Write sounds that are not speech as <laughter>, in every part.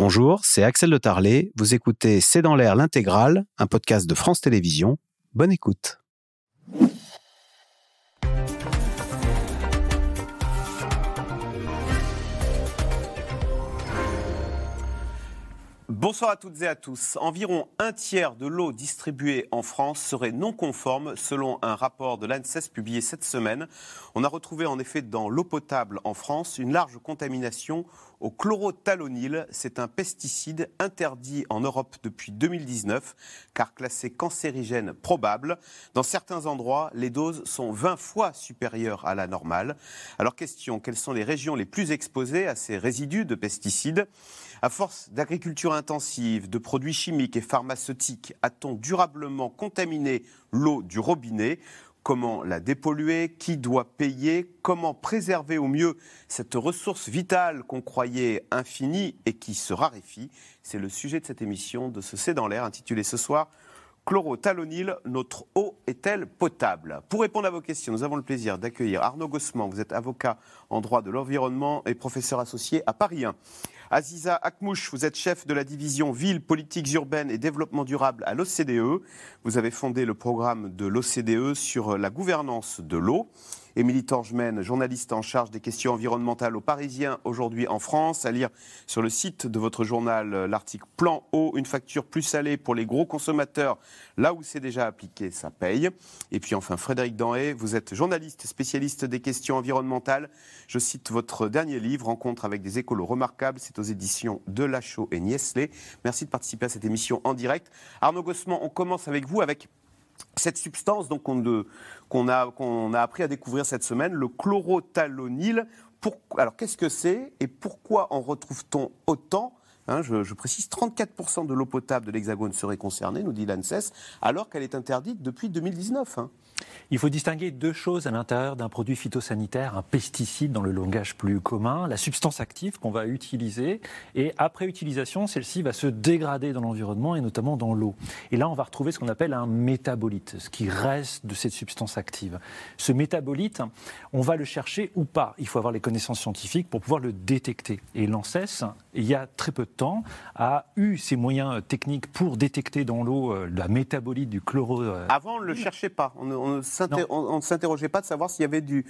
Bonjour, c'est Axel de Tarlet. Vous écoutez C'est dans l'air l'intégrale, un podcast de France Télévisions. Bonne écoute. Bonsoir à toutes et à tous. Environ un tiers de l'eau distribuée en France serait non conforme selon un rapport de l'ANSES publié cette semaine. On a retrouvé en effet dans l'eau potable en France une large contamination au chlorothalonil. C'est un pesticide interdit en Europe depuis 2019 car classé cancérigène probable. Dans certains endroits, les doses sont 20 fois supérieures à la normale. Alors question, quelles sont les régions les plus exposées à ces résidus de pesticides? À force d'agriculture intensive, de produits chimiques et pharmaceutiques, a-t-on durablement contaminé l'eau du robinet? Comment la dépolluer? Qui doit payer? Comment préserver au mieux cette ressource vitale qu'on croyait infinie et qui se raréfie? C'est le sujet de cette émission de ce C'est dans l'air intitulée ce soir chlorothalonil, notre eau est-elle potable? Pour répondre à vos questions, nous avons le plaisir d'accueillir Arnaud Gossman. Vous êtes avocat en droit de l'environnement et professeur associé à Paris 1. Aziza Akmouche, vous êtes chef de la division Ville, Politiques urbaines et Développement durable à l'OCDE. Vous avez fondé le programme de l'OCDE sur la gouvernance de l'eau. Émilie Torgemène, journaliste en charge des questions environnementales aux Parisiens aujourd'hui en France, à lire sur le site de votre journal euh, l'article Plan eau, une facture plus salée pour les gros consommateurs, là où c'est déjà appliqué, ça paye. Et puis enfin, Frédéric Danhé, vous êtes journaliste spécialiste des questions environnementales. Je cite votre dernier livre, Rencontre avec des écolos remarquables, c'est aux éditions de Lachaud et Niestlé. Merci de participer à cette émission en direct. Arnaud Gossman, on commence avec vous avec cette substance donc qu'on a, appris à découvrir cette semaine, le chlorothalonil. alors qu'est-ce que c'est et pourquoi en retrouve-t-on autant hein, je, précise, 34% de l'eau potable de l'Hexagone serait concernée, nous dit l'ANSES, alors qu'elle est interdite depuis 2019. Il faut distinguer deux choses à l'intérieur d'un produit phytosanitaire, un pesticide dans le langage plus commun, la substance active qu'on va utiliser, et après utilisation, celle-ci va se dégrader dans l'environnement et notamment dans l'eau. Et là, on va retrouver ce qu'on appelle un métabolite, ce qui reste de cette substance active. Ce métabolite, on va le chercher ou pas. Il faut avoir les connaissances scientifiques pour pouvoir le détecter. Et l'ANSES, il y a très peu de a eu ces moyens techniques pour détecter dans l'eau euh, la métabolite du chloro. Euh, Avant, on ne le cherchait pas on ne s'interrogeait pas de savoir s'il y avait du,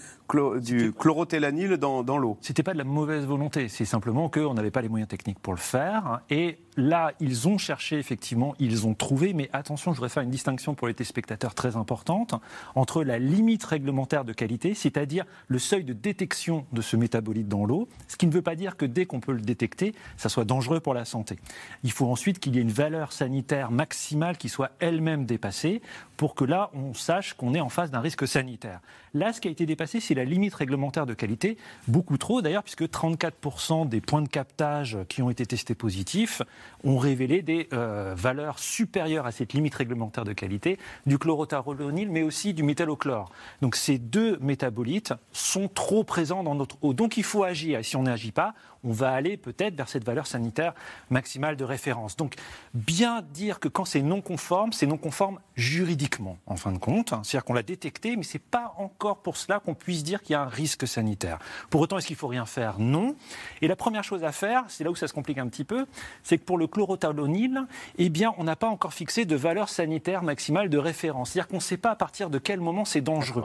du chlorothélanil dans, dans l'eau. C'était pas de la mauvaise volonté, c'est simplement qu'on n'avait pas les moyens techniques pour le faire. Et là, ils ont cherché, effectivement, ils ont trouvé, mais attention, je voudrais faire une distinction pour les téléspectateurs très importante entre la limite réglementaire de qualité, c'est-à-dire le seuil de détection de ce métabolite dans l'eau, ce qui ne veut pas dire que dès qu'on peut le détecter, ça soit dangereux pour la santé. Il faut ensuite qu'il y ait une valeur sanitaire maximale qui soit elle-même dépassée pour que là, on sache qu'on est en face d'un risque sanitaire. Là, ce qui a été dépassé, c'est la limite réglementaire de qualité, beaucoup trop d'ailleurs, puisque 34% des points de captage qui ont été testés positifs ont révélé des euh, valeurs supérieures à cette limite réglementaire de qualité du chlorothalonil, mais aussi du métallochlore. Donc ces deux métabolites sont trop présents dans notre eau. Donc il faut agir. Et si on n'agit pas, on va aller peut-être vers cette valeur sanitaire maximale de référence. Donc bien dire que quand c'est non conforme, c'est non conforme juridiquement, en fin de compte. C'est-à-dire qu'on l'a détecté, mais ce n'est pas encore pour cela qu'on puisse dire qu'il y a un risque sanitaire. Pour autant, est-ce qu'il faut rien faire? Non. Et la première chose à faire, c'est là où ça se complique un petit peu, c'est que pour le chlorothalonil, eh on n'a pas encore fixé de valeur sanitaire maximale de référence. C'est-à-dire qu'on ne sait pas à partir de quel moment c'est dangereux.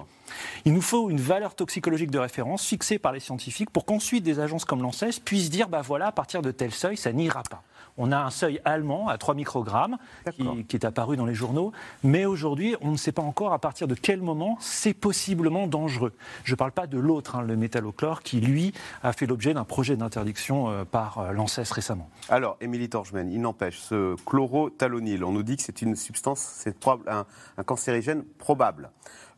Il nous faut une valeur toxicologique de référence fixée par les scientifiques pour qu'ensuite des agences comme l'ANSES puissent dire, bah voilà, à partir de tel seuil, ça n'ira pas. On a un seuil allemand à 3 microgrammes qui, est apparu dans les journaux, mais aujourd'hui, on ne sait pas encore à partir de quel moment c'est possiblement dangereux. Je ne parle pas de l'autre, hein, le métallochlore, qui lui a fait l'objet d'un projet d'interdiction euh, par euh, l'ANSES récemment. Alors, Émilie Torgemène, il n'empêche, ce chlorothalonil, on nous dit que c'est une substance, c'est un, un cancérigène probable.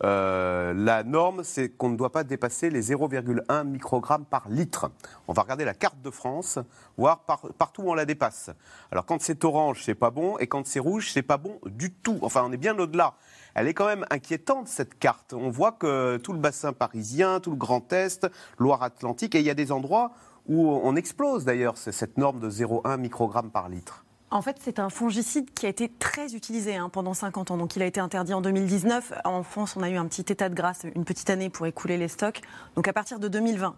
Euh, la norme, c'est qu'on ne doit pas dépasser les 0,1 microgrammes par litre. On va regarder la carte de France, voir partout où on la dépasse. Alors quand c'est orange, c'est pas bon, et quand c'est rouge, c'est pas bon du tout. Enfin, on est bien au-delà. Elle est quand même inquiétante cette carte. On voit que tout le bassin parisien, tout le Grand Est, Loire-Atlantique, et il y a des endroits où on explose d'ailleurs cette norme de 0,1 microgramme par litre. En fait, c'est un fongicide qui a été très utilisé hein, pendant 50 ans. Donc, il a été interdit en 2019. En France, on a eu un petit état de grâce, une petite année pour écouler les stocks. Donc, à partir de 2020,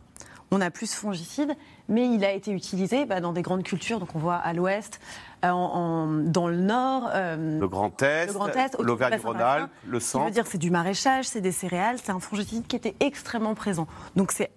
on a plus fongicide, mais il a été utilisé bah, dans des grandes cultures, donc on voit à l'ouest, euh, dans le nord. Euh, le Grand Est, l'Auvergne-Rhône-Alpes, le centre. Ça veut dire c'est du maraîchage, c'est des céréales, c'est un fongicide qui était extrêmement présent. Donc c'est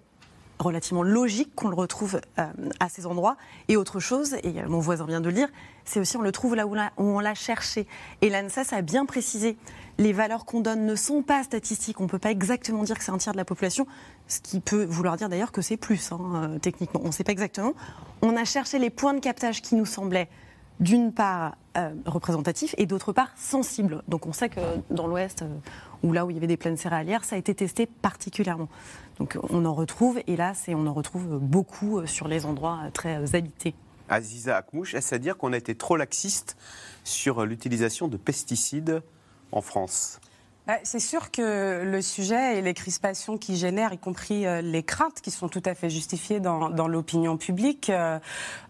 relativement logique qu'on le retrouve euh, à ces endroits. Et autre chose, et mon voisin vient de le dire, c'est aussi on le trouve là où, on l'a cherché. Et l'ANSES a bien précisé, les valeurs qu'on donne ne sont pas statistiques. On ne peut pas exactement dire que c'est un tiers de la population, ce qui peut vouloir dire d'ailleurs que c'est plus, hein, euh, techniquement. On ne sait pas exactement. On a cherché les points de captage qui nous semblaient d'une part euh, représentatifs et d'autre part sensibles. Donc on sait que dans l'Ouest, ou là où il y avait des plaines céréalières, ça a été testé particulièrement. Donc on en retrouve, hélas, et on en retrouve beaucoup euh, sur les endroits euh, très euh, habités. Aziza Akmouche, est-ce à dire qu'on a été trop laxiste sur l'utilisation de pesticides en France? C'est sûr que le sujet et les crispations qui génèrent, y compris euh, les craintes qui sont tout à fait justifiées dans, l'opinion publique, euh,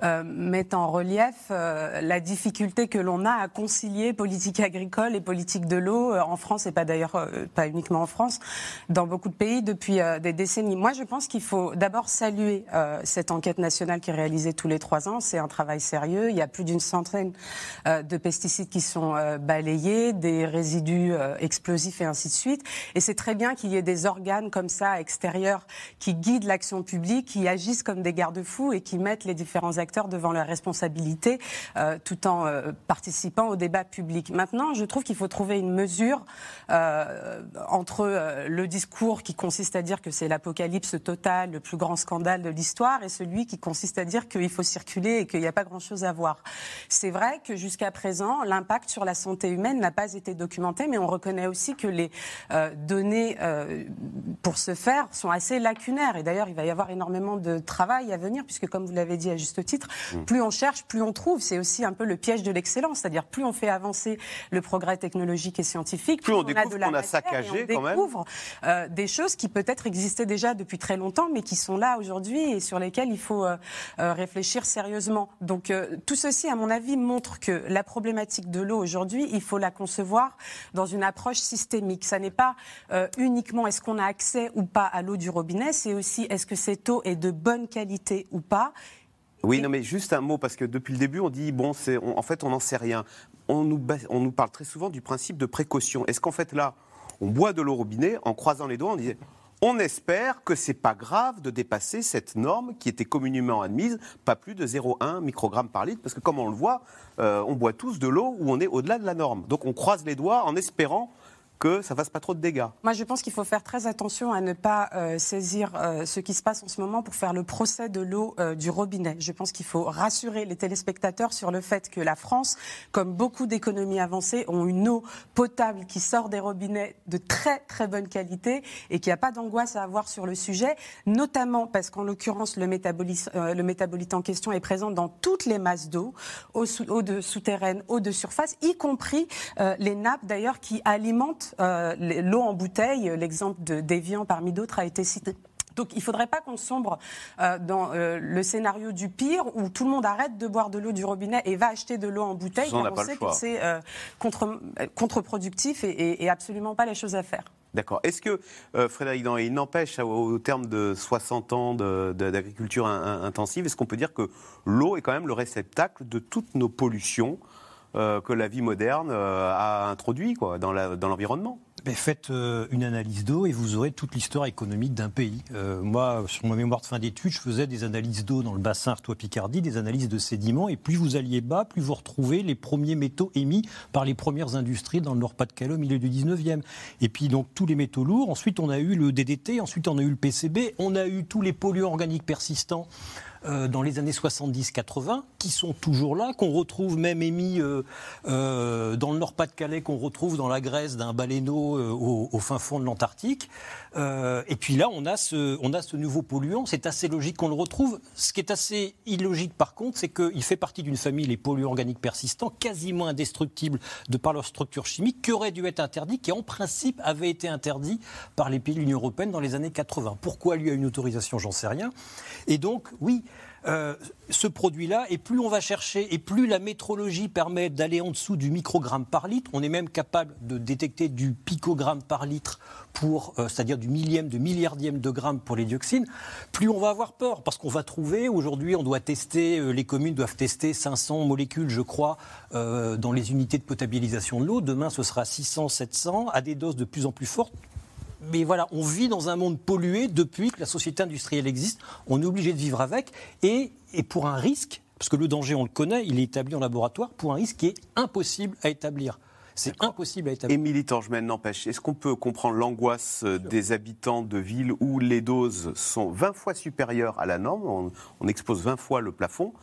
euh, mettent en relief la difficulté que l'on a à concilier politique agricole et politique de l'eau en France, et pas d'ailleurs pas uniquement en France, dans beaucoup de pays depuis des décennies. Moi, je pense qu'il faut d'abord saluer cette enquête nationale qui est réalisée tous les trois ans. C'est un travail sérieux. Il y a plus d'une centaine de pesticides qui sont balayés, des résidus explosifs et ainsi de suite. Et c'est très bien qu'il y ait des organes comme ça extérieurs qui guident l'action publique, qui agissent comme des garde-fous et qui mettent les différents acteurs devant leurs responsabilités euh, tout en euh, participant au débat public. Maintenant, je trouve qu'il faut trouver une mesure euh, entre le discours qui consiste à dire que c'est l'apocalypse totale, le plus grand scandale de l'histoire, et celui qui consiste à dire qu'il faut circuler et qu'il n'y a pas grand-chose à voir. C'est vrai que jusqu'à présent, l'impact sur la santé humaine n'a pas été documenté, mais on reconnaît aussi que les euh, données euh, pour ce faire sont assez lacunaires. Et d'ailleurs, il va y avoir énormément de travail à venir, puisque comme vous l'avez dit à juste titre, mmh. plus on cherche, plus on trouve. C'est aussi un peu le piège de l'excellence, c'est-à-dire plus on fait avancer le progrès technologique et scientifique, plus, on, découvre a de la a saccagé on découvre euh, des choses qui peut-être existaient déjà depuis très longtemps, mais qui sont là aujourd'hui et sur lesquelles il faut réfléchir sérieusement. Donc tout ceci, à mon avis, montre que la problématique de l'eau aujourd'hui, il faut la concevoir dans une approche systémique systémique. Ça n'est pas euh, uniquement est-ce qu'on a accès ou pas à l'eau du robinet, c'est aussi est-ce que cette eau est de bonne qualité ou pas. Oui, non, mais juste un mot, parce que depuis le début, on dit, bon, c'est, en fait, on n'en sait rien. On nous, on nous parle très souvent du principe de précaution. Est-ce qu'en fait, là, on boit de l'eau robinet en croisant les doigts, on disait, on espère que c'est pas grave de dépasser cette norme qui était communément admise, pas plus de 0,1 microgramme par litre, parce que comme on le voit, euh, on boit tous de l'eau où on est au-delà de la norme. Donc on croise les doigts en espérant que ça fasse pas trop de dégâts. Moi, je pense qu'il faut faire très attention à ne pas euh, saisir euh, ce qui se passe en ce moment pour faire le procès de l'eau euh, du robinet. Je pense qu'il faut rassurer les téléspectateurs sur le fait que la France, comme beaucoup d'économies avancées, ont une eau potable qui sort des robinets de très très bonne qualité et qu'il n'y a pas d'angoisse à avoir sur le sujet, notamment parce qu'en l'occurrence, le, le métabolite en question est présent dans toutes les masses d'eau, eau, eau de souterraine, eau de surface, y compris les nappes d'ailleurs qui alimentent euh, l'eau en bouteille, l'exemple de d'Evian parmi d'autres a été cité. Donc il ne faudrait pas qu'on sombre euh, dans euh, le scénario du pire où tout le monde arrête de boire de l'eau du robinet et va acheter de l'eau en bouteille on, sait que c'est contre-productif et, absolument pas les choses à faire. D'accord. Est-ce que, Frédéric il n'empêche, au, terme de 60 ans d'agriculture intensive, est-ce qu'on peut dire que l'eau est quand même le réceptacle de toutes nos pollutions euh, que la vie moderne euh, a introduit quoi, dans l'environnement. faites euh, une analyse d'eau et vous aurez toute l'histoire économique d'un pays. moi, sur ma mémoire de fin d'études, je faisais des analyses d'eau dans le bassin Artois-Picardie, des analyses de sédiments, et plus vous alliez bas, plus vous retrouvez les premiers métaux émis par les premières industries dans le Nord-Pas-de-Calais au milieu du 19e. Et puis donc tous les métaux lourds, ensuite on a eu le DDT, ensuite on a eu le PCB, on a eu tous les polluants organiques persistants euh, dans les années 70-80, qui sont toujours là, qu'on retrouve même émis euh, euh, dans le Nord-Pas-de-Calais, qu'on retrouve dans la Grèce d'un baleineau au, fin fond de l'Antarctique. et puis là, on a ce, on a ce nouveau polluant. C'est assez logique qu'on le retrouve. Ce qui est assez illogique, par contre, c'est qu'il fait partie d'une famille, les polluants organiques persistants, quasiment indestructibles de par leur structure chimique, qui aurait dû être interdit, qui en principe avait été interdit par les pays de l'Union européenne dans les années 80. Pourquoi lui a une autorisation? J'en sais rien. Et donc, oui, euh, ce produit-là, et plus on va chercher, et plus la métrologie permet d'aller en dessous du microgramme par litre, on est même capable de détecter du picogramme par litre pour, euh, c'est-à-dire du millième, de milliardième de gramme pour les dioxines, plus on va avoir peur, parce qu'on va trouver, aujourd'hui on doit tester, euh, les communes doivent tester 500 molécules, je crois, dans les unités de potabilisation de l'eau, demain ce sera 600, 700, à des doses de plus en plus fortes, mais voilà, on vit dans un monde pollué depuis que la société industrielle existe. On est obligé de vivre avec. Et, pour un risque, parce que le danger, on le connaît, il est établi en laboratoire, pour un risque qui est impossible à établir. C'est impossible à établir. Émilie Tangemen n'empêche, est-ce qu'on peut comprendre l'angoisse des habitants de villes où les doses sont 20 fois supérieures à la norme? On, expose 20 fois le plafond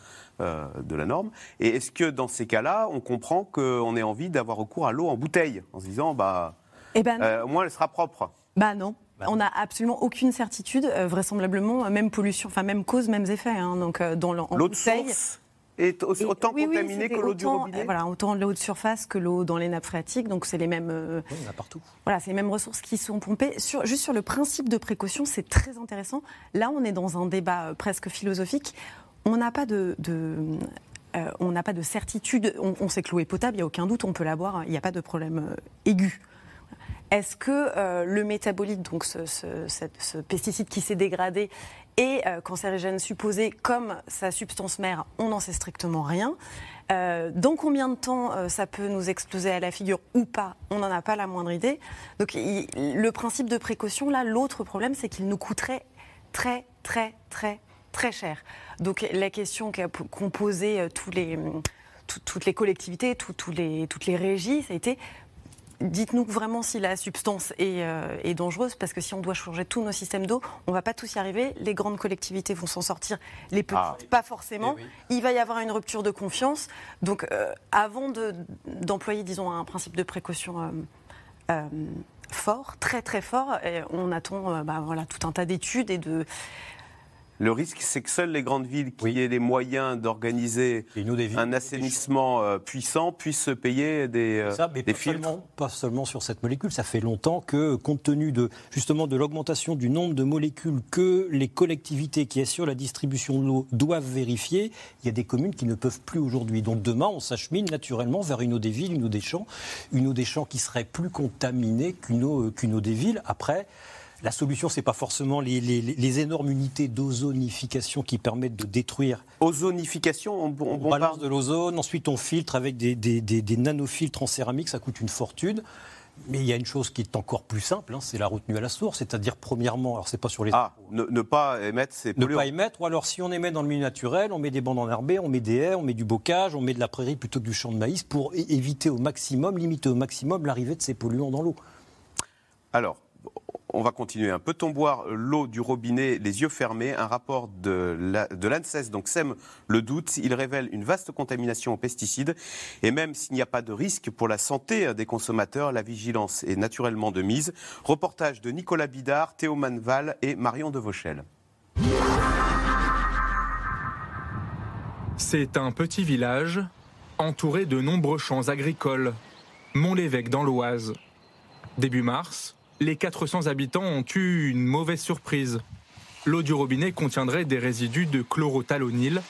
euh, de la norme. Et est-ce que dans ces cas-là, on comprend qu'on ait envie d'avoir recours à l'eau en bouteille en se disant, bah, eh ben, euh, au moins elle sera propre? Bah non. Bah on n'a absolument aucune certitude, euh, vraisemblablement, euh, même pollution, enfin même cause, mêmes effets. Hein, donc euh, dans l'eau de source est autant contaminée que l'eau du robinet. Voilà, autant l'eau de surface que l'eau dans les nappes phréatiques. Donc c'est les mêmes. oui, a partout. Voilà, c'est les mêmes ressources qui sont pompées. Sur, juste sur le principe de précaution, c'est très intéressant. Là, on est dans un débat presque philosophique. On n'a pas de, on n'a pas de certitude. On, sait que l'eau est potable, il n'y a aucun doute, on peut la boire, il n'y a pas de problème aigu. Est-ce que euh, le métabolite, donc ce, pesticide qui s'est dégradé, est euh, cancérigène supposé comme sa substance mère On n'en sait strictement rien. Euh, dans combien de temps ça peut nous exploser à la figure ou pas On n'en a pas la moindre idée. Donc le principe de précaution, là, l'autre problème, c'est qu'il nous coûterait très, très, très, très cher. Donc la question qu'ont posée tous les toutes les collectivités, toutes les régies, ça a été Dites-nous vraiment si la substance euh, est, dangereuse, parce que si on doit changer tous nos systèmes d'eau, on ne va pas tous y arriver. Les grandes collectivités vont s'en sortir, les petites ah. pas forcément. Eh Il va y avoir une rupture de confiance. Donc, euh, avant d'employer, disons, un principe de précaution euh, fort, très très fort, on attend bah, voilà, tout un tas d'études et de le risque, c'est que seules les grandes villes qui aient les moyens d'organiser un assainissement euh, puissant puissent se payer des, euh, ça, mais pas filtres. Seulement, pas seulement sur cette molécule. Ça fait longtemps que, compte tenu de justement de l'augmentation du nombre de molécules que les collectivités qui assurent la distribution de l'eau doivent vérifier, il y a des communes qui ne peuvent plus aujourd'hui. Donc demain, on s'achemine naturellement vers une eau des villes, une eau des champs, une eau des champs qui serait plus contaminée qu'une eau, euh, qu'une eau des villes. Après, la solution, c'est pas forcément les, énormes unités d'ozonification qui permettent de détruire. Ozonification, on, on, balance de l'ozone, ensuite on filtre avec des, des, nanofiltres en céramique, ça coûte une fortune. Mais il y a une chose qui est encore plus simple, hein, c'est la retenue à la source, c'est-à-dire premièrement, alors c'est pas sur les ah, ne, pas émettre, c'est ne pas émettre, ou alors si on émet dans le milieu naturel, on met des bandes enherbées, on met des haies, on met du bocage, on met de la prairie plutôt que du champ de maïs pour éviter au maximum, limiter au maximum l'arrivée de ces polluants dans l'eau. Alors, on va continuer. Peut-on boire l'eau du robinet les yeux fermés? Un rapport de l'ANSES donc sème le doute. Il révèle une vaste contamination aux pesticides. Et même s'il n'y a pas de risque pour la santé des consommateurs, la vigilance est naturellement de mise. Reportage de Nicolas Bidard, Théo Manval et Marion Devauchel. C'est un petit village entouré de nombreux champs agricoles. Mont-l'Évêque dans l'Oise. Début mars, les 400 habitants ont eu une mauvaise surprise. L'eau du robinet contiendrait des résidus de chlorothalonil,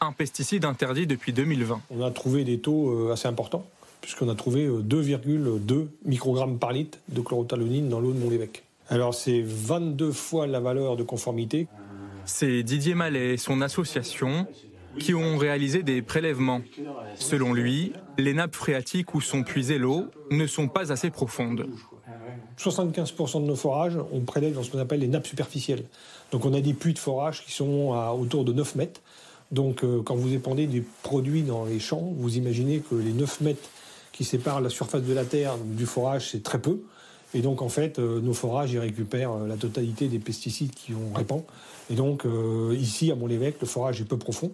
un pesticide interdit depuis 2020. On a trouvé des taux euh, assez importants, puisqu'on a trouvé 2,2 euh, microgrammes par litre de chlorothalonil dans l'eau de Mont-l'Évêque. Alors c'est 22 fois la valeur de conformité. C'est Didier Mallet et son association qui ont réalisé des prélèvements. Selon lui, les nappes phréatiques où sont puisées l'eau ne sont pas assez profondes. 75% de nos forages, on prélève dans ce qu'on appelle les nappes superficielles. Donc on a des puits de forage qui sont à autour de 9 mètres. Donc euh, quand vous épandez des produits dans les champs, vous imaginez que les 9 mètres qui séparent la surface de la terre du forage, c'est très peu. Et donc en fait, euh, nos forages, ils récupèrent euh, la totalité des pesticides qu'on répand. Et donc ici, à Mont-l'Évêque, le forage est peu profond.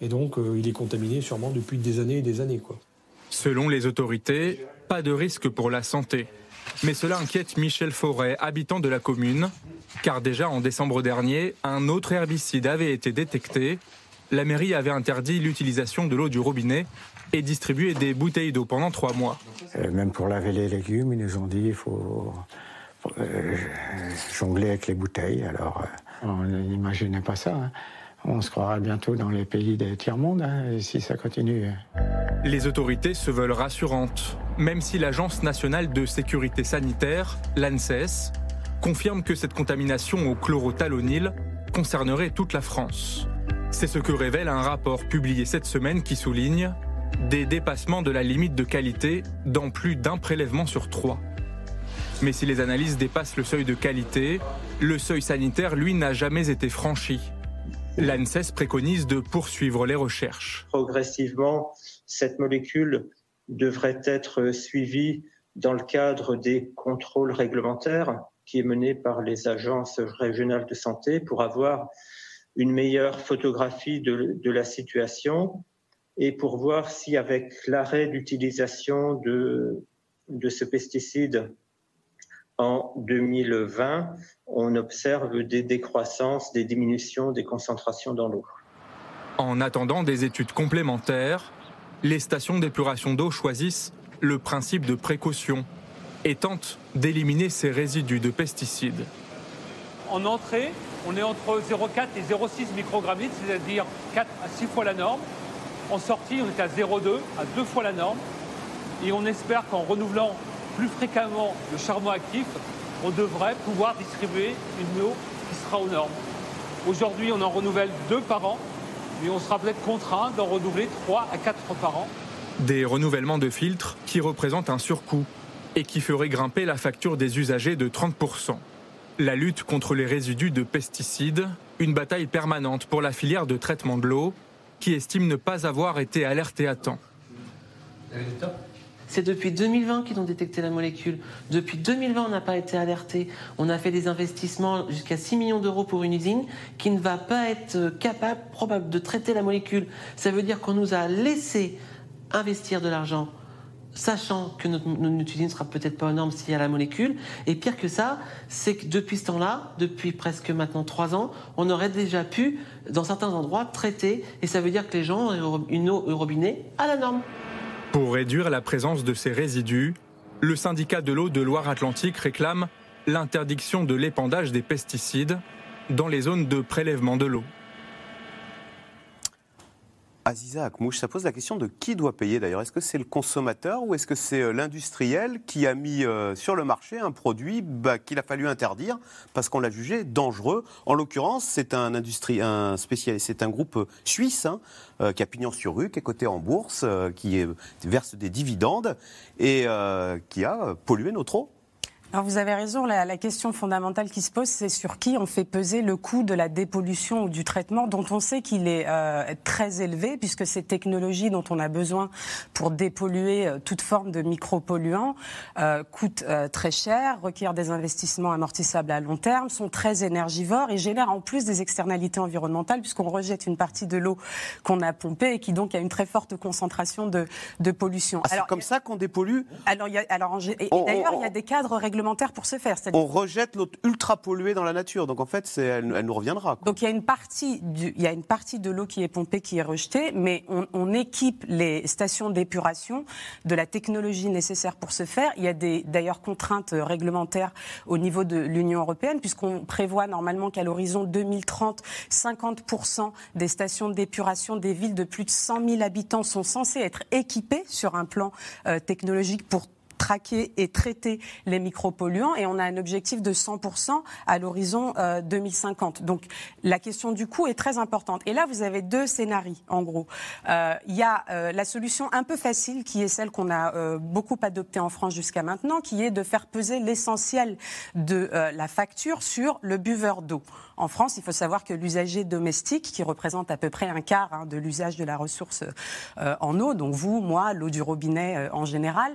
Et donc il est contaminé sûrement depuis des années et des années. Selon les autorités, pas de risque pour la santé. Mais cela inquiète Michel Forêt, habitant de la commune, car déjà en décembre dernier, un autre herbicide avait été détecté. La mairie avait interdit l'utilisation de l'eau du robinet et distribué des bouteilles d'eau pendant trois mois. Euh, même pour laver les légumes, ils nous ont dit qu'il faut euh, jongler avec les bouteilles. Alors, euh, on n'imaginait pas ça. Hein. On se croirait bientôt dans les pays des tiers-monde hein, si ça continue. Les autorités se veulent rassurantes, même si l'Agence nationale de sécurité sanitaire, l'ANSES, confirme que cette contamination au chlorothalonil concernerait toute la France. C'est ce que révèle un rapport publié cette semaine qui souligne des dépassements de la limite de qualité dans plus d'un prélèvement sur trois. Mais si les analyses dépassent le seuil de qualité, le seuil sanitaire, lui, n'a jamais été franchi. L'ANSES préconise de poursuivre les recherches. Progressivement, cette molécule devrait être suivie dans le cadre des contrôles réglementaires qui est mené par les agences régionales de santé pour avoir une meilleure photographie de, la situation et pour voir si avec l'arrêt d'utilisation de ce pesticide en 2020, on observe des décroissances, des diminutions des concentrations dans l'eau. En attendant des études complémentaires, les stations d'épuration d'eau choisissent le principe de précaution et tentent d'éliminer ces résidus de pesticides. En entrée, on est entre 0,4 et 0,6 microgrammes c'est-à-dire 4 à 6 fois la norme. En sortie, on est à 0,2, à 2 fois la norme. Et on espère qu'en renouvelant plus fréquemment le charbon actif, on devrait pouvoir distribuer une eau qui sera aux normes. Aujourd'hui, on en renouvelle deux par an, mais on sera peut-être contraint d'en renouveler trois à quatre par an. Des renouvellements de filtres qui représentent un surcoût et qui feraient grimper la facture des usagers de 30%. La lutte contre les résidus de pesticides, une bataille permanente pour la filière de traitement de l'eau, qui estime ne pas avoir été alertée à temps? C'est depuis 2020 qu'ils ont détecté la molécule. Depuis 2020, on n'a pas été alerté. On a fait des investissements jusqu'à 6 millions d'euros pour une usine qui ne va pas être capable, probable, de traiter la molécule. Ça veut dire qu'on nous a laissé investir de l'argent sachant que notre, usine sera peut-être pas aux normes s'il y a la molécule. Et pire que ça, c'est que depuis ce temps-là, depuis presque maintenant trois ans, on aurait déjà pu, dans certains endroits, traiter. Et ça veut dire que les gens ont une eau au robinet à la norme. Pour réduire la présence de ces résidus, le syndicat de l'eau de Loire-Atlantique réclame l'interdiction de l'épandage des pesticides dans les zones de prélèvement de l'eau. Aziza Akmouche, ça pose la question de qui doit payer d'ailleurs. Est-ce que c'est le consommateur ou est-ce que c'est euh, l'industriel qui a mis euh, sur le marché un produit bah, qu'il a fallu interdire parce qu'on l'a jugé dangereux? En l'occurrence, c'est un, industrie, un, spécial, c'est un groupe euh, suisse hein, qui a pignon sur rue, qui est coté en bourse, qui verse des dividendes et qui a pollué notre eau. Alors vous avez raison, la, la, question fondamentale qui se pose, c'est sur qui on fait peser le coût de la dépollution ou du traitement, dont on sait qu'il est euh, très élevé, puisque ces technologies dont on a besoin pour dépolluer euh, toute forme de micropolluants euh, coûtent euh, très cher, requièrent des investissements amortissables à long terme, sont très énergivores et génèrent en plus des externalités environnementales, puisqu'on rejette une partie de l'eau qu'on a pompée et qui donc a une très forte concentration de, de pollution. Ah, c'est comme ça qu'on dépollue Alors, y a, alors et, et d'ailleurs, il y a des cadres réglementaires pour se faire. On rejette l'eau ultra polluée dans la nature, donc en fait, elle, elle, nous reviendra. Donc il y a une partie, du, il y a une partie de l'eau qui est pompée, qui est rejetée, mais on, on équipe les stations d'épuration de la technologie nécessaire pour se faire. Il y a d'ailleurs contraintes réglementaires au niveau de l'Union européenne, puisqu'on prévoit normalement qu'à l'horizon 2030, 50% des stations d'épuration des villes de plus de 100 000 habitants sont censées être équipées sur un plan euh, technologique pour traquer et traiter les micropolluants et on a un objectif de 100% à l'horizon euh, 2050. Donc la question du coût est très importante. Et là, vous avez deux scénarios, en gros. Euh, il y a euh, la solution un peu facile qui est celle qu'on a euh, beaucoup adoptée en France jusqu'à maintenant, qui est de faire peser l'essentiel de euh, la facture sur le buveur d'eau. En France, il faut savoir que l'usager domestique, qui représente à peu près un quart hein, de l'usage de la ressource euh, en eau, donc vous, moi, l'eau du robinet euh, en général,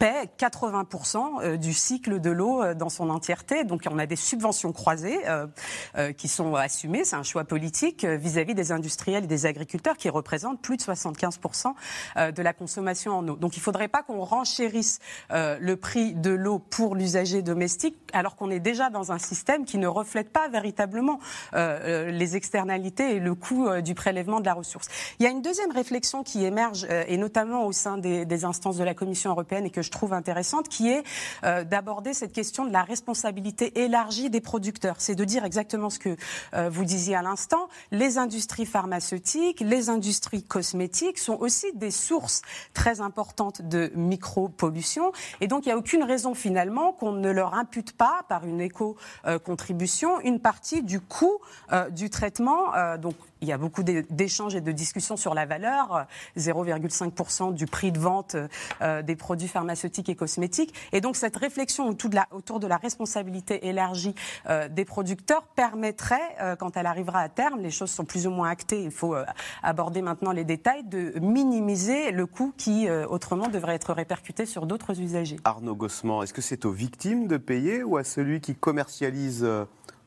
paie 80% euh, du cycle de l'eau euh, dans son entièreté. Donc on a des subventions croisées euh, qui sont assumées. C'est un choix politique vis-à-vis -vis des industriels et des agriculteurs qui représentent plus de 75% de la consommation en eau. Donc il ne faudrait pas qu'on renchérisse le prix de l'eau pour l'usager domestique alors qu'on est déjà dans un système qui ne reflète pas véritablement les externalités et le coût du prélèvement de la ressource. Il y a une deuxième réflexion qui émerge et notamment au sein des, des instances de la Commission européenne et que je je trouve intéressante, qui est euh, d'aborder cette question de la responsabilité élargie des producteurs. C'est de dire exactement ce que euh, vous disiez à l'instant. Les industries pharmaceutiques, les industries cosmétiques sont aussi des sources très importantes de micro-pollution. Et donc, il n'y a aucune raison finalement qu'on ne leur impute pas, par une éco-contribution, une partie du coût euh, du traitement. Euh, il y a beaucoup d'échanges et de discussions sur la valeur, 0,5% du prix de vente euh, des produits pharmaceutiques et cosmétiques. Et donc cette réflexion autour de la, responsabilité élargie euh, des producteurs permettrait, euh, quand elle arrivera à terme, les choses sont plus ou moins actées, il faut aborder maintenant les détails, de minimiser le coût qui autrement devrait être répercuté sur d'autres usagers. Arnaud Gossement, est-ce que c'est aux victimes de payer ou à celui qui commercialise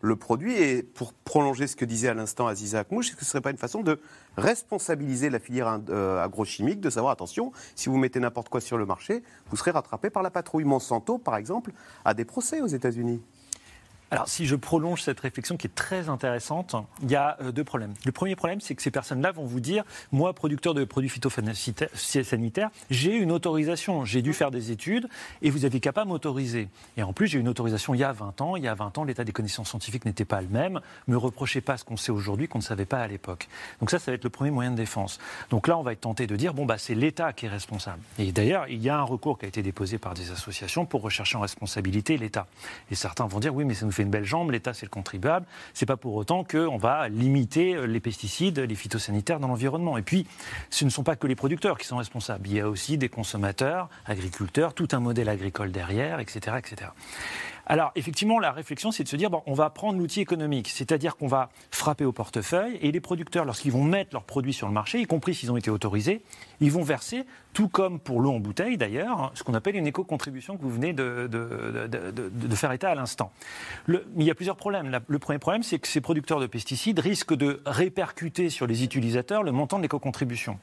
le produit. Et pour prolonger ce que disait à l'instant Aziza Akmouche, est-ce que ce ne serait pas une façon de responsabiliser la filière euh, agrochimique, de savoir, attention, si vous mettez n'importe quoi sur le marché, vous serez rattrapé par la patrouille. Monsanto, par exemple, a des procès aux États-Unis? Alors, si je prolonge cette réflexion qui est très intéressante, il y a euh, deux problèmes. Le premier problème, c'est que ces personnes-là vont vous dire Moi, producteur de produits phytosanitaires, j'ai une autorisation, j'ai dû faire des études et vous avez qu'à pas m'autoriser. Et en plus, j'ai une autorisation il y a 20 ans. Il y a 20 ans, l'état des connaissances scientifiques n'était pas le même. Me reprochez pas ce qu'on sait aujourd'hui qu'on ne savait pas à l'époque. Donc, ça, ça va être le premier moyen de défense. Donc là, on va être tenté de dire Bon, bah, c'est l'État qui est responsable. Et d'ailleurs, il y a un recours qui a été déposé par des associations pour rechercher en responsabilité l'État. Et certains vont dire Oui, mais ça nous fait une belle jambe, l'État c'est le contribuable. C'est pas pour autant qu'on va limiter les pesticides, les phytosanitaires dans l'environnement. Et puis, ce ne sont pas que les producteurs qui sont responsables. Il y a aussi des consommateurs, agriculteurs, tout un modèle agricole derrière, etc. Alors, effectivement, la réflexion, c'est de se dire, bon, on va prendre l'outil économique, c'est-à-dire qu'on va frapper au portefeuille, et les producteurs, lorsqu'ils vont mettre leurs produits sur le marché, y compris s'ils ont été autorisés, ils vont verser, tout comme pour l'eau en bouteille d'ailleurs, ce qu'on appelle une éco-contribution que vous venez de, de, faire état à l'instant. il y a plusieurs problèmes. Le premier problème, c'est que ces producteurs de pesticides risquent de répercuter sur les utilisateurs le montant de l'éco-contribution.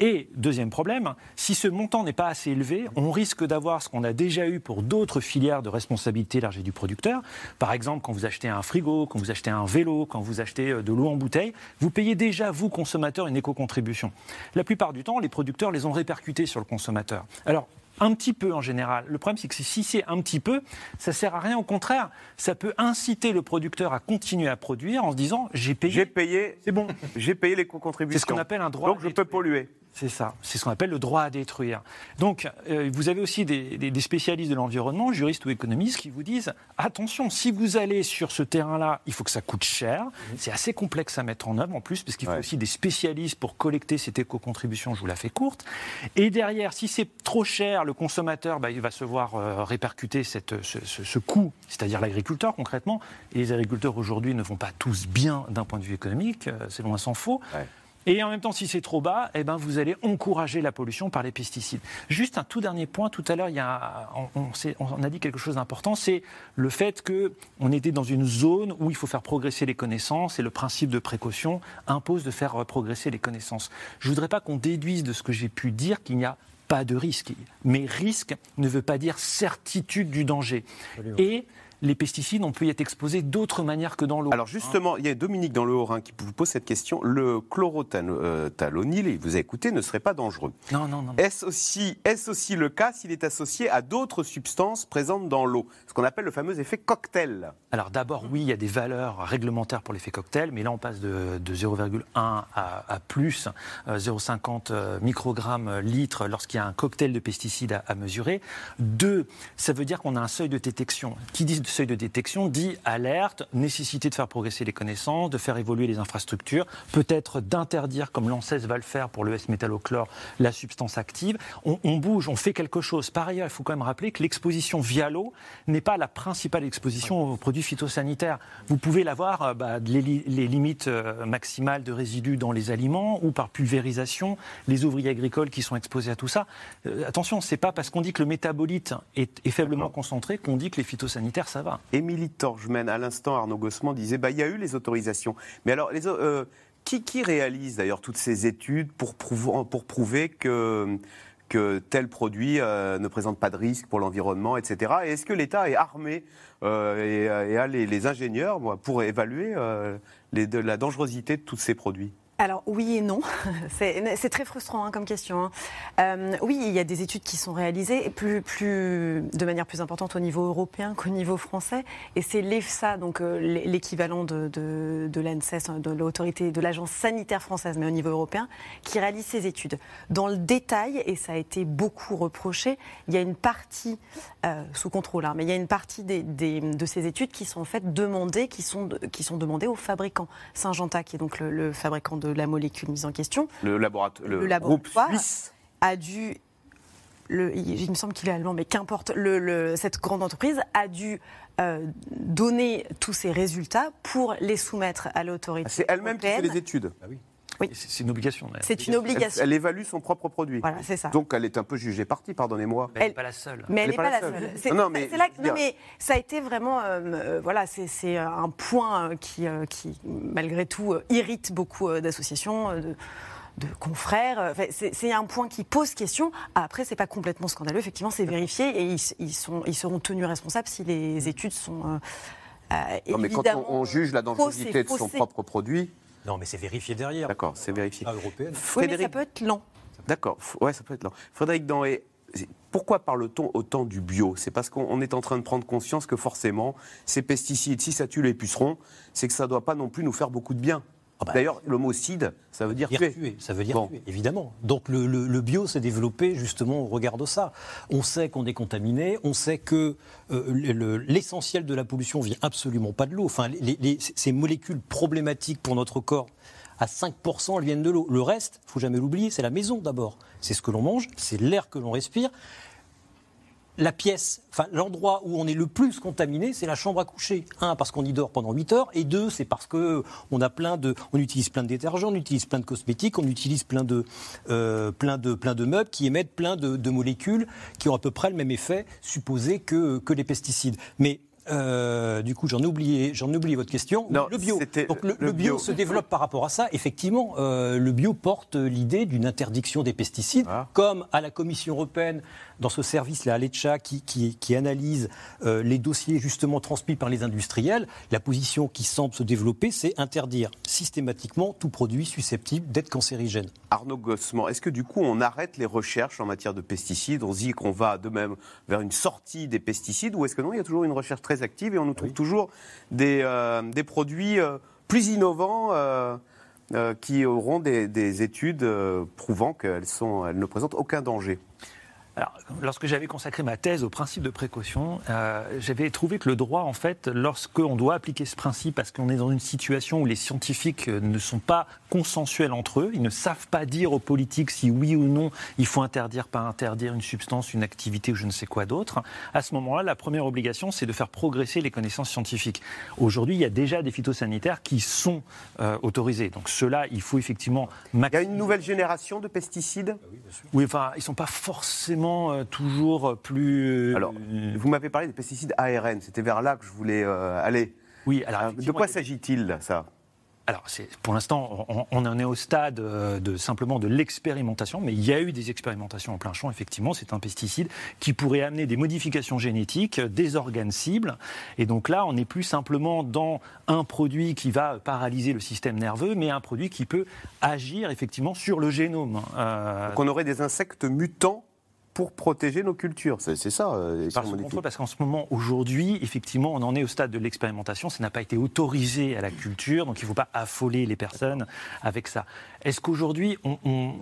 Et deuxième problème, si ce montant n'est pas assez élevé, on risque d'avoir ce qu'on a déjà eu pour d'autres filières de responsabilité élargie du producteur. Par exemple, quand vous achetez un frigo, quand vous achetez un vélo, quand vous achetez euh, de l'eau en bouteille, vous payez déjà, vous, consommateurs, une éco-contribution. La plupart du temps, les producteurs les ont répercutés sur le consommateur. Alors, un petit peu en général. Le problème, c'est que si c'est un petit peu, ça sert à rien. Au contraire, ça peut inciter le producteur à continuer à produire en se disant j'ai payé. J'ai payé. C'est bon. J'ai payé les contributions. C'est ce qu'on appelle un droit. Donc je peux polluer. C'est ça, c'est ce qu'on appelle le droit à détruire. Donc, euh, vous avez aussi des, spécialistes de l'environnement, juristes ou économistes, qui vous disent attention, si vous allez sur ce terrain-là, il faut que ça coûte cher. C'est assez complexe à mettre en œuvre en plus, parce qu'il faut aussi des spécialistes pour collecter cette éco-contribution. Je vous la fais courte. Et derrière, si c'est trop cher, le consommateur, bah, il va se voir euh, répercuter cette, ce, coût, c'est-à-dire l'agriculteur concrètement. Et les agriculteurs aujourd'hui ne vont pas tous bien d'un point de vue économique, euh, c'est loin s'en faut. Et en même temps, si c'est trop bas, eh ben, vous allez encourager la pollution par les pesticides. Juste un tout dernier point. Tout à l'heure, il y a, on, on, a dit quelque chose d'important, c'est le fait qu'on était dans une zone où il faut faire progresser les connaissances et le principe de précaution impose de faire progresser les connaissances. Je ne voudrais pas qu'on déduise de ce que j'ai pu dire qu'il n'y a pas de risque. Mais risque ne veut pas dire certitude du danger. Et les pesticides, on peut y être exposé d'autres manières que dans l'eau. Alors justement, il y a Dominique dans le Haut-Rhin qui vous pose cette question. Le chlorothalonil, vous avez écouté, ne serait pas dangereux. Non, non, non. Est-ce aussi, est aussi le cas s'il est associé à d'autres substances présentes dans l'eau? Ce qu'on appelle le fameux effet cocktail. Alors d'abord, oui, il y a des valeurs réglementaires pour l'effet cocktail, mais là on passe de, 0,1 à, plus, 0,50 euh, euh, microgrammes litre lorsqu'il y a un cocktail de pesticides à, à mesurer. Deux, ça veut dire qu'on a un seuil de détection. Qui dit seuil de détection dit alerte, nécessité de faire progresser les connaissances, de faire évoluer les infrastructures, peut-être d'interdire, comme l'ANSES va le faire pour le S-métallochlore, la substance active. On, bouge, on fait quelque chose. Par ailleurs, il faut quand même rappeler que l'exposition via l'eau n'est pas la principale exposition aux produits phytosanitaires. Vous pouvez l'avoir, euh, bah, les, limites euh, maximales de résidus dans les aliments ou par pulvérisation, les ouvriers agricoles qui sont exposés à tout ça. Euh, attention, c'est pas parce qu'on dit que le métabolite est, est faiblement concentré qu'on dit que les phytosanitaires ça va. Émilie Torgemène, à l'instant, Arnaud Gossement disait bah, il y a eu les autorisations. Mais alors, euh, qui, réalise d'ailleurs toutes ces études pour, prouver que tel produit euh, ne présente pas de risque pour l'environnement, etc. Et est-ce que l'État est armé euh, et, a les, ingénieurs pour évaluer la dangerosité de tous ces produits? Alors oui et non, <laughs> c'est très frustrant hein, comme question. hein. Euh, oui, il y a des études qui sont réalisées plus, de manière plus importante au niveau européen qu'au niveau français, et c'est l'EFSA, donc euh, l'é- l'équivalent de, de, l'ANSES, de l'autorité de l'agence sanitaire française, mais au niveau européen, qui réalise ces études. Dans le détail, et ça a été beaucoup reproché, il y a une partie euh, sous contrôle, hein, mais il y a une partie de ces études qui sont en fait demandées, qui sont, demandées aux fabricants. Syngenta, qui est donc le, le fabricant de la molécule mise en question, Le, laboratoire, le, Le groupe suisse. a dû, le, il, il me semble qu'il est allemand, mais qu'importe, le- le- cette grande entreprise a dû euh, donner tous ces résultats pour les soumettre à l'autorité. Ah, C'est elle-même qui fait les études. Oui. C'est c'est une obligation. C'est une Elle, obligation. elle évalue son propre produit. Voilà, c'est ça. Donc elle est un peu jugée partie, pardonnez-moi. Mais elle Elle- n'est pas la seule. Mais elle n'est est pas, la seule. C'est- Non, non, mais là non, mais ça a été vraiment, euh, euh, voilà, c'est- c'est un point euh, qui, euh, qui, malgré tout, euh, irrite beaucoup euh, d'associations. euh, de de confrères, Euh, enfin, c'est un point qui pose question. Après, c'est pas complètement scandaleux. Effectivement, c'est vérifié et ils, ils sont, ils seront tenus responsables si les études sont euh, euh, Non, mais quand on, on juge la dangerosité de son propre produit, Non, mais c'est vérifié derrière. d'accord, c'est vérifié. Européenne. Oui, mais ça Frédéric, peut être lent. d'accord, ouais, ça peut être lent. Frédéric Danhé, c'est- pourquoi parle-t-on autant du bio? C'est parce qu'on on est en train de prendre conscience que forcément, ces pesticides, si ça tue les pucerons, c'est que ça ne doit pas non plus nous faire beaucoup de bien. Ah bah, D'ailleurs, le mot cide, ça veut dire Dire tuer. tuer, ça veut dire Bon. tuer, évidemment. Donc le, le- le bio s'est développé justement au regard de ça. On sait qu'on est contaminé, on sait que euh, le- le- l'essentiel de la pollution vient absolument pas de l'eau. Enfin, les- les- ces molécules problématiques pour notre corps, à 5% elles viennent de l'eau. Le reste, faut jamais l'oublier, c'est la maison d'abord. C'est ce que l'on mange, c'est l'air que l'on respire. La pièce, enfin l'endroit où on est le plus contaminé, c'est la chambre à coucher. Un, parce qu'on y dort pendant 8 heures, et deux, c'est parce que on a plein de, on utilise plein de détergents, on utilise plein de cosmétiques, on utilise plein de, euh, plein de, plein de meubles qui émettent plein de, de molécules qui ont à peu près le même effet supposé que, que les pesticides. Mais euh, du coup, j'en ai oublié, j'en oublié votre question. Non, le bio. Donc le, le le bio, bio. se développe par rapport à ça. Effectivement, euh, le bio porte l'idée d'une interdiction des pesticides, Ah. comme à la Commission européenne, dans ce service, la Alecha, qui, qui, qui analyse euh, les dossiers justement transmis par les industriels. La position qui semble se développer, c'est interdire systématiquement tout produit susceptible d'être cancérigène. Arnaud Gossement, est-ce que du coup on arrête les recherches en matière de pesticides? On se dit qu'on va de même vers une sortie des pesticides ou est-ce que non, il y a toujours une recherche très active et on nous trouve toujours des, euh, des produits euh, plus innovants euh, qui auront des, des études prouvant qu'elles sont, elles ne présentent aucun danger Alors, lorsque j'avais consacré ma thèse au principe de précaution, euh, j'avais trouvé que le droit, en fait, lorsqu'on doit appliquer ce principe, parce qu'on est dans une situation où les scientifiques ne sont pas consensuels entre eux, ils ne savent pas dire aux politiques si oui ou non il faut interdire, pas interdire une substance, une activité ou je ne sais quoi d'autre. À ce moment-là, la première obligation, c'est de faire progresser les connaissances scientifiques. Aujourd'hui, il y a déjà des phytosanitaires qui sont euh, autorisés. Donc ceux-là, il faut effectivement Il y a une nouvelle génération de pesticides? Oui, enfin, ils sont pas forcément euh, toujours plus. euh, Alors, vous m'avez parlé des pesticides ARN, c'était vers là que je voulais euh, aller. oui, alors De quoi s'agit-il, ça? Alors, pour l'instant, on, on en est au stade de simplement de l'expérimentation, mais il y a eu des expérimentations en plein champ. Effectivement, c'est un pesticide qui pourrait amener des modifications génétiques, des organes cibles, et donc là, on n'est plus simplement dans un produit qui va paralyser le système nerveux, mais un produit qui peut agir effectivement sur le génome. Euh, Qu'on aurait des insectes mutants pour protéger nos cultures. C'est ça, euh, Par contrôle, parce qu'en ce moment, aujourd'hui, effectivement, on en est au stade de l'expérimentation. Ça n'a pas été autorisé à la culture, donc il ne faut pas affoler les personnes avec ça. Est-ce qu'aujourd'hui,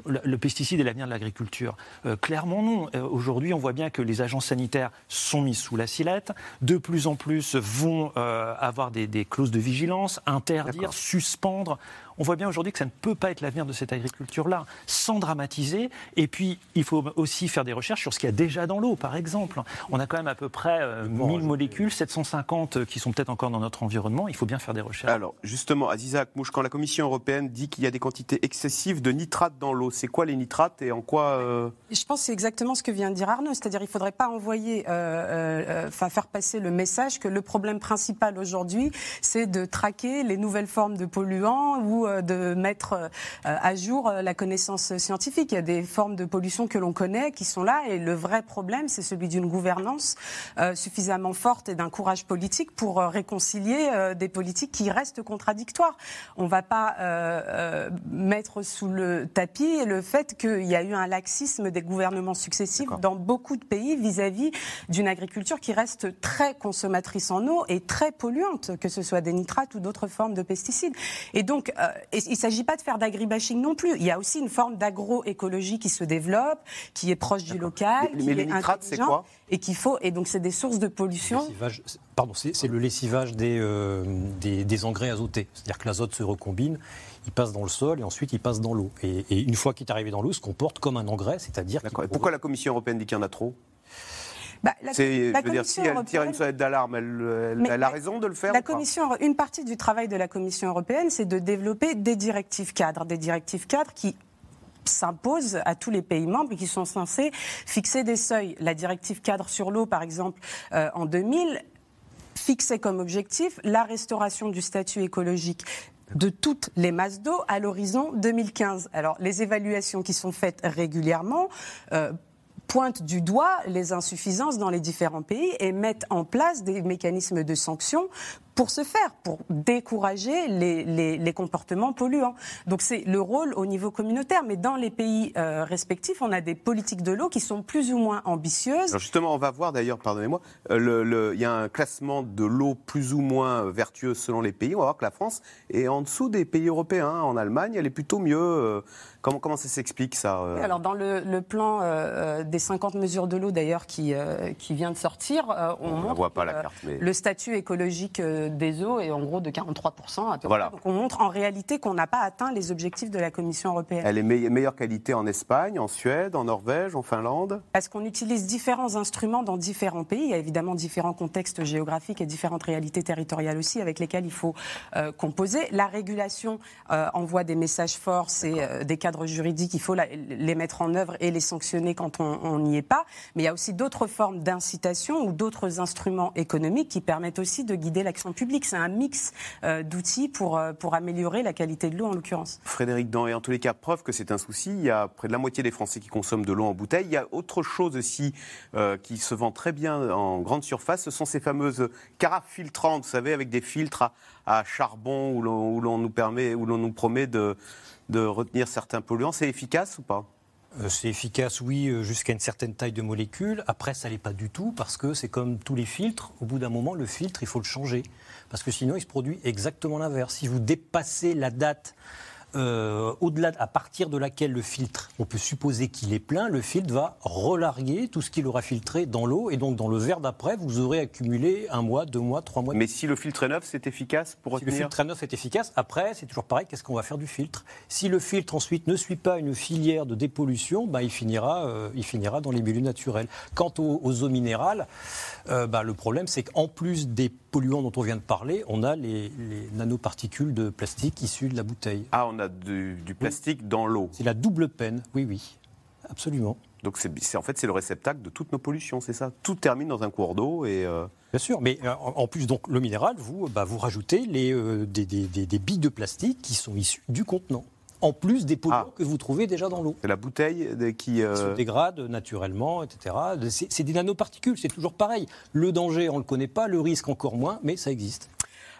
le, pesticide est l'avenir de l'agriculture? Euh, Clairement non. Euh, aujourd'hui, on voit bien que les agents sanitaires sont mis sous la sellette. De plus en plus vont euh, avoir des, des clauses de vigilance, interdire, suspendre. On voit bien aujourd'hui que ça ne peut pas être l'avenir de cette agriculture-là, sans dramatiser. Et puis, il faut aussi faire des recherches sur ce qu'il y a déjà dans l'eau, par exemple. On a quand même à peu près euh, 1000 molécules, 750 qui sont peut-être encore dans notre environnement. Il faut bien faire des recherches. Alors, justement, Aziza Akmouche, quand la Commission européenne dit qu'il y a des quantités excessives de nitrates dans l'eau, c'est quoi les nitrates et en quoi euh, Je pense que c'est exactement ce que vient de dire Arnaud, c'est-à-dire il ne faudrait pas envoyer, euh, euh, enfin faire passer le message que le problème principal aujourd'hui, c'est de traquer les nouvelles formes de polluants ou surtout euh, de mettre euh, à jour euh, la connaissance scientifique. Il y a des formes de pollution que l'on connaît qui sont là et le vrai problème, c'est celui d'une gouvernance suffisamment forte et d'un courage politique pour réconcilier des politiques qui restent contradictoires. On ne va pas mettre sous le tapis le fait qu'il y a eu un laxisme des gouvernements successifs dans beaucoup de pays vis-à-vis d'une agriculture qui reste très consommatrice en eau et très polluante, que ce soit des nitrates ou d'autres formes de pesticides. Et donc, euh, et il ne s'agit pas de faire d'agribashing non plus. Il y a aussi une forme d'agroécologie qui se développe, qui est proche du local, Mais- qui mais les est nitrates, c'est quoi? Et qu'il faut. Et donc, c'est des sources de pollution. Lessivage- Pardon, c'est le lessivage des, euh, des, des engrais azotés. C'est-à-dire que l'azote se recombine, il passe dans le sol et ensuite il passe dans l'eau. Et, et une fois qu'il est arrivé dans l'eau, il se comporte comme un engrais, c'est-à-dire pourquoi la Commission européenne dit qu'il y en a trop? Bah, la- C'est, la je veux dire, si elle tire une sonnette d'alarme, elle, elle- Mais elle a raison de le faire La commission, une partie du travail de la Commission européenne, c'est de développer des directives cadres, des directives cadres qui s'imposent à tous les pays membres et qui sont censés fixer des seuils. La directive cadre sur l'eau, par exemple, euh, en 2000, fixait comme objectif la restauration du statut écologique de toutes les masses d'eau à l'horizon 2015. Alors, les évaluations qui sont faites régulièrement euh, pointent du doigt les insuffisances dans les différents pays et mettent en place des mécanismes de sanctions pour ce faire, pour décourager les, les- les comportements polluants. Donc c'est le rôle au niveau communautaire, mais dans les pays euh, respectifs, on a des politiques de l'eau qui sont plus ou moins ambitieuses. Alors justement, on va voir d'ailleurs, pardonnez-moi, euh, il y a un classement de l'eau plus ou moins vertueuse selon les pays. On va voir que la France est en dessous des pays européens. En Allemagne, elle est plutôt mieux. Euh, Comment, comment ça s'explique ça euh? Alors dans le, le plan euh, euh, des 50 mesures de l'eau d'ailleurs qui, euh, qui vient de sortir, euh, on, On ne montre voit pas la euh, carte, mais le statut écologique des eaux est en gros de 43%. À peu Voilà. près. Donc on montre en réalité qu'on n'a pas atteint les objectifs de la Commission européenne. elle est me- meilleure qualité en Espagne, en Suède, en Norvège, en Finlande. Parce qu'on utilise différents instruments dans différents pays. Il y a évidemment différents contextes géographiques et différentes réalités territoriales aussi avec lesquelles il faut euh, composer. La régulation euh, envoie des messages forts, c'est euh, des cadres juridiques, il faut la- les mettre en œuvre et les sanctionner quand on n'y est pas. Mais il y a aussi d'autres formes d'incitation ou d'autres instruments économiques qui permettent aussi de guider l'action publique. C'est un mix euh, d'outils pour, euh, pour améliorer la qualité de l'eau en l'occurrence. Frédéric Dan, et en tous les cas, preuve que c'est un souci. Il y a près de la moitié des Français qui consomment de l'eau en bouteille. Il y a autre chose aussi euh, qui se vend très bien en grande surface. Ce sont ces fameuses carafes filtrantes, vous savez, avec des filtres à, à charbon où l'on nous permet, où l'on nous promet de, de retenir certains polluants. C'est efficace ou pas? C'est efficace, oui, euh, jusqu'à une certaine taille de molécules. Après, ça l'est pas du tout parce que c'est comme tous les filtres. Au bout d'un moment, le filtre, il faut le changer parce que sinon, il se produit exactement l'inverse. Si vous dépassez la date euh, au-delà, à partir de laquelle le filtre, on peut supposer qu'il est plein, le filtre va relarguer tout ce qu'il aura filtré dans l'eau et donc dans le verre d'après, vous aurez accumulé un mois, deux mois, trois mois. Mais si le filtre est neuf, c'est efficace pour Si le retenir? filtre à neuf est efficace, après, c'est toujours pareil, qu'est-ce qu'on va faire du filtre? Si le filtre ensuite ne suit pas une filière de dépollution, bah, il, finira, euh, il finira dans les milieux naturels. Quant aux, aux eaux minérales, euh, bah, le problème c'est qu'en plus des polluants dont on vient de parler, on a les, les nanoparticules de plastique issues de la bouteille. Ah, on a du, du plastique dans l'eau. C'est la double peine, oui, oui, absolument. Donc c'est en fait c'est le réceptacle de toutes nos pollutions, c'est ça. Tout termine dans un cours d'eau et euh, Bien sûr, mais euh, en en plus, donc, le minéral, vous, bah, vous rajoutez les, euh, des, des- des- des billes de plastique qui sont issues du contenant, en plus des polluants Ah. que vous trouvez déjà dans l'eau. c'est la bouteille qui. euh, Qui se dégradent naturellement, etc. C'est des nanoparticules, c'est toujours pareil. Le danger, on ne le connaît pas, le risque encore moins, mais ça existe.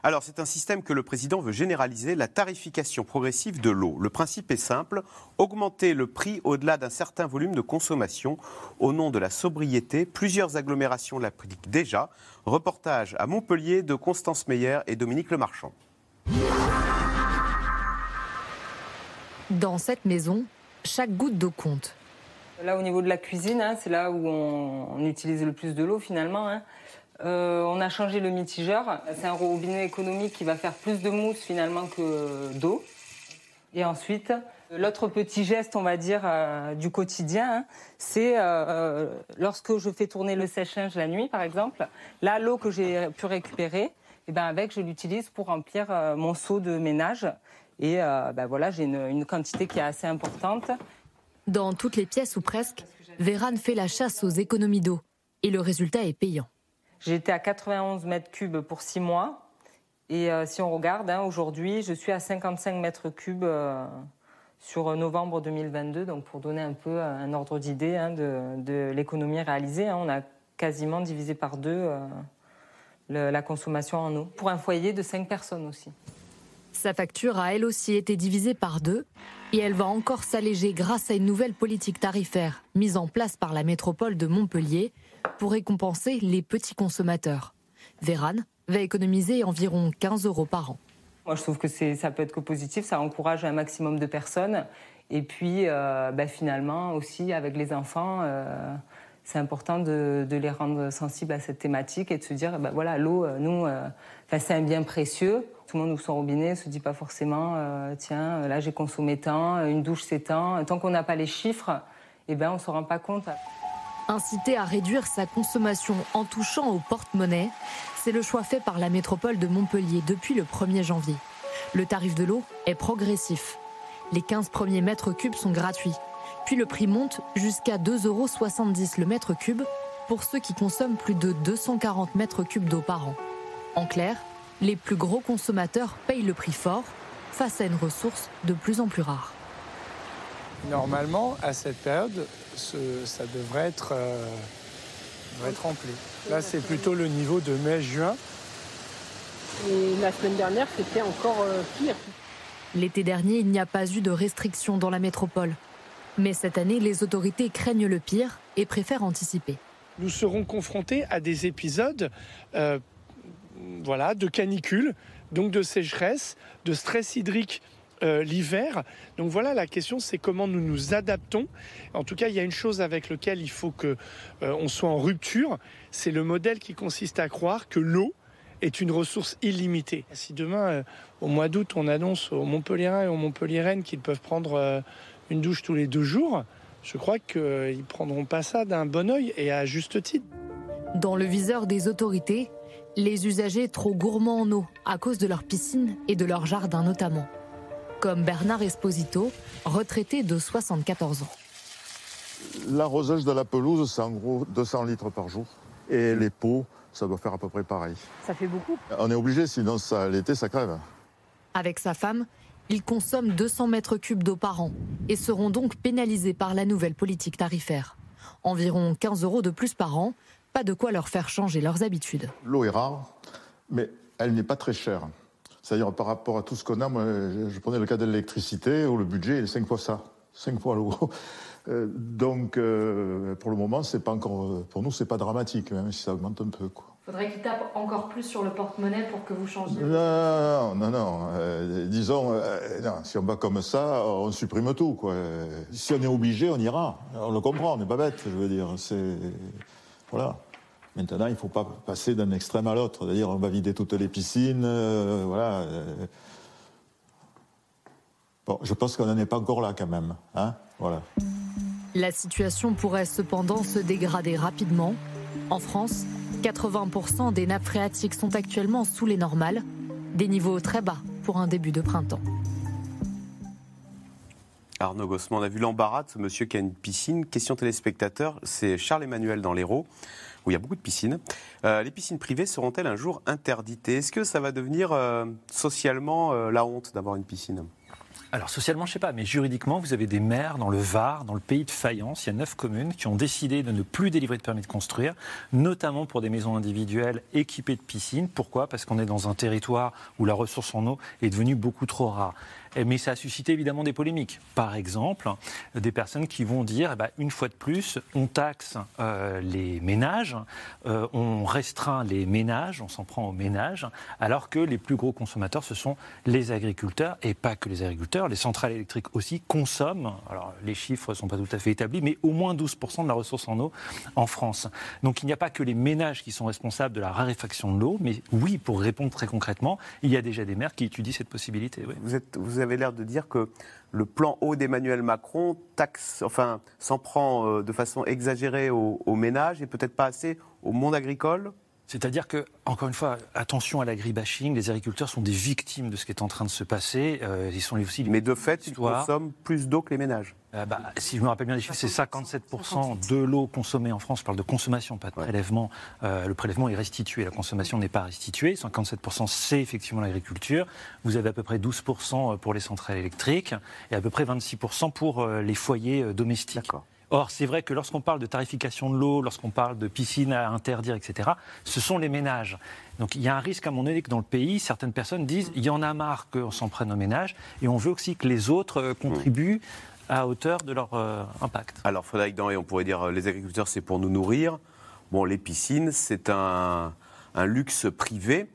Alors, c'est un système que le président veut généraliser, la tarification progressive de l'eau. Le principe est simple, augmenter le prix au-delà d'un certain volume de consommation au nom de la sobriété. Plusieurs agglomérations l'appliquent déjà. Reportage à Montpellier de Constance Meyer et Dominique Lemarchand. Dans cette maison, chaque goutte d'eau compte. Là, au niveau de la cuisine, hein, c'est là où on, on utilise le plus de l'eau finalement. hein. Euh, on a changé le mitigeur. C'est un robinet économique qui va faire plus de mousse finalement que d'eau. Et ensuite, l'autre petit geste, on va dire, euh, du quotidien, hein, c'est euh, euh, lorsque je fais tourner le sèche-linge la nuit, par exemple. Là, l'eau que j'ai pu récupérer, et ben avec, je l'utilise pour remplir euh, mon seau de ménage. Et euh, ben voilà, j'ai une, une quantité qui est assez importante. Dans toutes les pièces ou presque, Véran fait la chasse aux économies d'eau. Et le résultat est payant. J'ai été à 91 mètres cubes pour six mois. Et euh, si on regarde, hein, aujourd'hui, je suis à 55 mètres cubes euh, sur novembre 2022. Donc, pour donner un peu euh, un ordre d'idée hein, de, l'économie réalisée, hein, on a quasiment divisé par deux euh, la consommation en eau. Pour un foyer de 5 personnes aussi. Sa facture a elle aussi été divisée par deux et elle va encore s'alléger grâce à une nouvelle politique tarifaire mise en place par la métropole de Montpellier pour récompenser les petits consommateurs. Véran va économiser environ 15 euros par an. Moi, je trouve que ça peut être que positif, ça encourage un maximum de personnes. Et puis, euh, bah, finalement, aussi, avec les enfants, euh, c'est important de, les rendre sensibles à cette thématique et de se dire, bah, voilà, l'eau, euh, nous, euh, c'est un bien précieux. Tout le monde ouvre son robinet, ne se dit pas forcément, euh, tiens, là, j'ai consommé tant, une douche, c'est tant. Tant qu'on n'a pas les chiffres, eh ben, on ne se rend pas compte. Inciter à réduire sa consommation en touchant au porte-monnaie, c'est le choix fait par la métropole de Montpellier depuis le 1er janvier. Le tarif de l'eau est progressif. Les 15 premiers mètres cubes sont gratuits. Puis le prix monte jusqu'à 2,70 euros le mètre cube pour ceux qui consomment plus de 240 mètres cubes d'eau par an. En clair, les plus gros consommateurs payent le prix fort face à une ressource de plus en plus rare. Normalement, à cette période, ce- ça devrait être, euh, devrait être rempli. Là, c'est plutôt le niveau de mai-juin. Et la semaine dernière, c'était encore euh, pire. L'été dernier, il n'y a pas eu de restrictions dans la métropole. Mais cette année, les autorités craignent le pire et préfèrent anticiper. Nous serons confrontés à des épisodes euh, voilà, de canicule, donc de sécheresse, de stress hydrique euh, l'hiver. Donc voilà, la question c'est comment nous nous adaptons. En tout cas, il y a une chose avec laquelle il faut que euh, soit en rupture, c'est le modèle qui consiste à croire que l'eau est une ressource illimitée. Si demain, au mois d'août, on annonce aux Montpelliérains et aux Montpelliéraines qu'ils peuvent prendre une douche tous les deux jours, je crois qu'ils ne prendront pas ça d'un bon oeil et à juste titre. Dans le viseur des autorités, les usagers trop gourmands en eau à cause de leur piscine et de leur jardin notamment. Comme Bernard Esposito, retraité de 74 ans. L'arrosage de la pelouse, c'est en gros 200 litres par jour. Et les pots, ça doit faire à peu près pareil. Ça fait beaucoup. On est obligé, sinon ça, l'été, ça crève. Avec sa femme, ils consomment 200 mètres cubes d'eau par an et seront donc pénalisés par la nouvelle politique tarifaire. Environ 15 euros de plus par an, pas de quoi leur faire changer leurs habitudes. L'eau est rare, mais elle n'est pas très chère. C'est-à-dire par rapport à tout ce qu'on a, moi, je prenais le cas de l'électricité, où le budget est 5 fois ça, 5 fois l'eau. Euh, donc, euh, pour le moment, pas encore, pour nous, c'est pas dramatique, même si ça augmente un peu. Faudrait qu'il tape encore plus sur le porte-monnaie pour que vous changiez. Non, non, non. euh, disons, euh, non, si on va comme ça, on supprime tout. Quoi. Si on est obligé, on ira. On le comprend, on n'est pas bête, je veux dire. C'est voilà. Maintenant, il ne faut pas passer d'un extrême à l'autre. C'est-à-dire, on va vider toutes les piscines, euh, voilà. Bon, je pense qu'on n'en est pas encore là quand même, hein. Voilà. La situation pourrait cependant se dégrader rapidement. En France, 80% des nappes phréatiques sont actuellement sous les normales, des niveaux très bas pour un début de printemps. Arnaud Gossman, on a vu l'embarras de ce monsieur qui a une piscine. Question téléspectateur, c'est Charles-Emmanuel dans l'Hérault, où il y a beaucoup de piscines. Euh, les piscines privées seront-elles un jour interdites? Est-ce que ça va devenir euh, socialement euh, la honte d'avoir une piscine? Alors socialement, je ne sais pas, mais juridiquement, vous avez des maires dans le Var, dans le pays de Fayence, il y a neuf communes qui ont décidé de ne plus délivrer de permis de construire, notamment pour des maisons individuelles équipées de piscines. Pourquoi? Parce qu'on est dans un territoire où la ressource en eau est devenue beaucoup trop rare. Eh, Mais ça a suscité évidemment des polémiques. Par exemple, des personnes qui vont dire, eh ben, une fois de plus, on taxe euh, les ménages, euh, on restreint les ménages, on s'en prend aux ménages, alors que les plus gros consommateurs, ce sont les agriculteurs, et pas que les agriculteurs, les centrales électriques aussi consomment, alors les chiffres ne sont pas tout à fait établis, mais au moins 12% de la ressource en eau en France. Donc il n'y a pas que les ménages qui sont responsables de la raréfaction de l'eau, mais oui, pour répondre très concrètement, il y a déjà des maires qui étudient cette possibilité. Avez l'air de dire que le plan haut d'Emmanuel Macron taxe, enfin, s'en prend euh, de façon exagérée aux, aux ménages et peut-être pas assez au monde agricole? C'est-à-dire que, encore une fois, attention à l'agribashing, les agriculteurs sont des victimes de ce qui est en train de se passer. Euh, ils sont aussi Mais de fait, ils consomment plus d'eau que les ménages. Euh, bah, si je me rappelle bien les chiffres, c'est 57% de l'eau consommée en France. Je parle de consommation, pas de prélèvement. Euh, le prélèvement est restitué, la consommation n'est pas restituée. 57%, c'est effectivement l'agriculture. Vous avez à peu près 12% pour les centrales électriques et à peu près 26% pour euh, les foyers euh, domestiques. Or, c'est vrai que lorsqu'on parle de tarification de l'eau, lorsqu'on parle de piscines à interdire, etc., ce sont les ménages. Donc il y a un risque à mon avis que dans le pays, certaines personnes disent il y en a marre qu'on s'en prenne aux ménages et on veut aussi que les autres euh, contribuent à hauteur de leur euh, impact. Alors, Frédéric Danré, on pourrait dire euh, les agriculteurs, c'est pour nous nourrir. Bon, les piscines, c'est un luxe privé.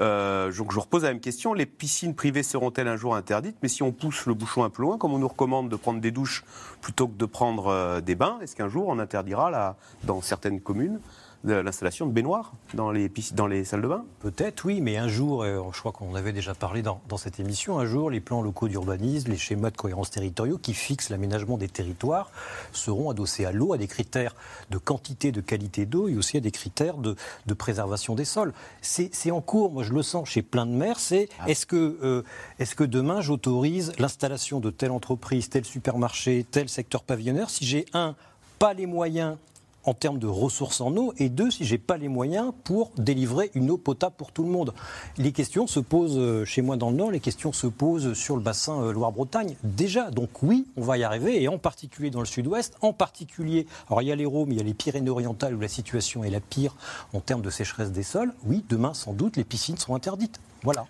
Euh, donc, je repose la même question. Les piscines privées seront-elles un jour interdites? Mais si on pousse le bouchon un peu loin, comme on nous recommande de prendre des douches plutôt que de prendre euh, des bains, est-ce qu'un jour on interdira, là, dans certaines communes, l'installation de baignoires dans les, pisc- dans les salles de bain Peut-être, oui, mais un jour, euh, je crois qu'on avait déjà parlé dans, dans cette émission, un jour, les plans locaux d'urbanisme, les schémas de cohérence territoriaux qui fixent l'aménagement des territoires seront adossés à l'eau, à des critères de quantité, de qualité d'eau et aussi à des critères de, de préservation des sols. C'est en cours, moi je le sens chez plein de maires, c'est est-ce que, euh, est-ce que demain j'autorise l'installation de telle entreprise, tel supermarché, tel secteur pavillonnaire si j'ai un, pas les moyens en termes de ressources en eau, et deux, si j'ai pas les moyens pour délivrer une eau potable pour tout le monde. Les questions se posent euh, chez moi dans le Nord, les questions se posent sur le bassin euh, Loire-Bretagne déjà. Donc oui, on va y arriver, et en particulier dans le Sud-Ouest, en particulier, alors il y a l'Hérault, mais il y a les Pyrénées-Orientales où la situation est la pire en termes de sécheresse des sols. Oui, demain, sans doute, les piscines seront interdites. Voilà.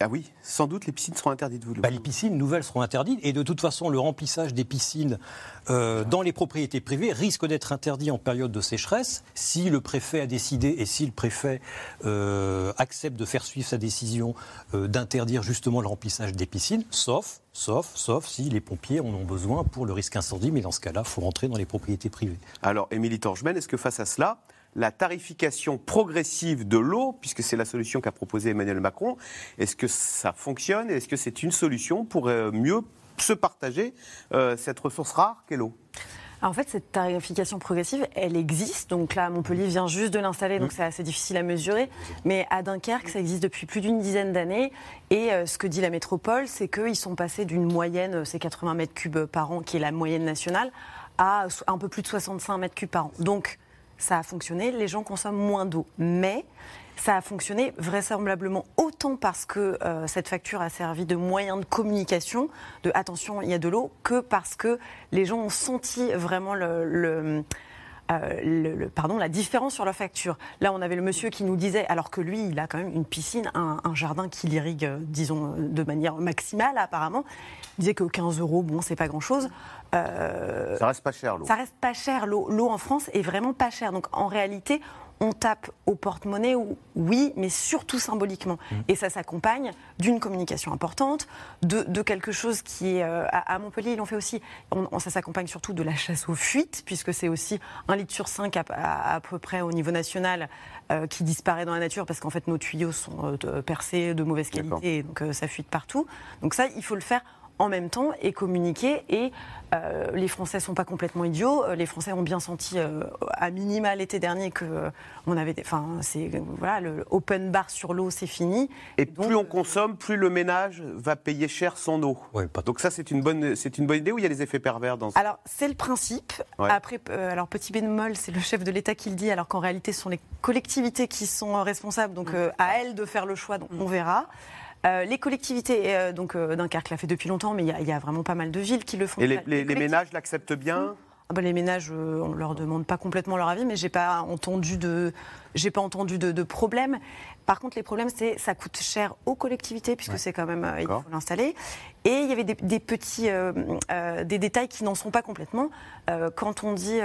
Ah oui, sans doute les piscines seront interdites, vous le bah, Les piscines nouvelles seront interdites et de toute façon le remplissage des piscines euh, dans les propriétés privées risque d'être interdit en période de sécheresse si le préfet a décidé et si le préfet euh, accepte de faire suivre sa décision euh, d'interdire justement le remplissage des piscines, sauf, sauf, sauf si les pompiers en ont besoin pour le risque incendie, mais dans ce cas-là, il faut rentrer dans les propriétés privées. Alors, Émilie Torgemène, est-ce que face à cela, la tarification progressive de l'eau, puisque c'est la solution qu'a proposée Emmanuel Macron, est-ce que ça fonctionne? Et Est-ce que c'est une solution pour euh, mieux se partager euh, cette ressource rare qu'est l'eau? Alors, en fait, cette tarification progressive, elle existe. Donc là, Montpellier vient juste de l'installer, donc c'est assez difficile à mesurer. Mais à Dunkerque, ça existe depuis plus d'une dizaine d'années. Et euh, ce que dit la métropole, c'est qu'ils sont passés d'une moyenne, c'est 80 mètres cubes par an, qui est la moyenne nationale, à un peu plus de 65 mètres cubes par an. Donc ça a fonctionné, les gens consomment moins d'eau. Mais ça a fonctionné vraisemblablement autant parce que euh, cette facture a servi de moyen de communication, de attention, il y a de l'eau, que parce que les gens ont senti vraiment le, le- euh, le- le- pardon, la différence sur leur facture. Là, on avait le monsieur qui nous disait, alors que lui, il a quand même une piscine, un, un jardin qui l'irrigue, euh, disons, euh, de manière maximale apparemment, il disait que 15 euros, bon, c'est pas grand-chose. Euh, Ça reste pas cher, l'eau. ça reste pas cher. L'eau l'eau en France est vraiment pas chère. Donc en réalité, on tape au porte-monnaie, ou- oui, mais surtout symboliquement. Et ça s'accompagne d'une communication importante, de, de quelque chose qui est. euh, à, à Montpellier, ils l'ont fait aussi. On- on- ça s'accompagne surtout de la chasse aux fuites, puisque c'est aussi un litre sur cinq à, à- à peu près au niveau national euh, qui disparaît dans la nature, parce qu'en fait, nos tuyaux sont euh, percés de mauvaise qualité, et donc ça fuite partout. Donc ça, il faut le faire en même temps et communiquer. Et euh, les Français sont pas complètement idiots. Euh, Les Français ont bien senti, euh, à minima l'été dernier, que euh, on avait, enfin, c'est voilà, le open bar sur l'eau, c'est fini. Et plus on consomme, plus le ménage va payer cher son eau. Donc ça, c'est une bonne, c'est une bonne idée ou il y a des effets pervers dans ça Alors, c'est le principe. Ouais. Après, euh, alors, petit bémol, c'est le chef de l'État qui le dit, alors qu'en réalité, ce sont les collectivités qui sont responsables. Donc, euh, à elles de faire le choix, donc on verra. Euh, les collectivités, euh, donc euh, Dunkerque l'a fait depuis longtemps, mais il y, a- il y a vraiment pas mal de villes qui le font. Et les, les- les collectivités- ménages l'acceptent bien? Ah bah, les ménages, on leur demande pas complètement leur avis, mais j'ai pas entendu de, j'ai pas entendu de, de problème. Par contre, les problèmes, c'est ça coûte cher aux collectivités puisque c'est quand même euh, il faut l'installer. Et il y avait des, des petits, euh, euh, des détails qui n'en sont pas complètement. Euh, quand on dit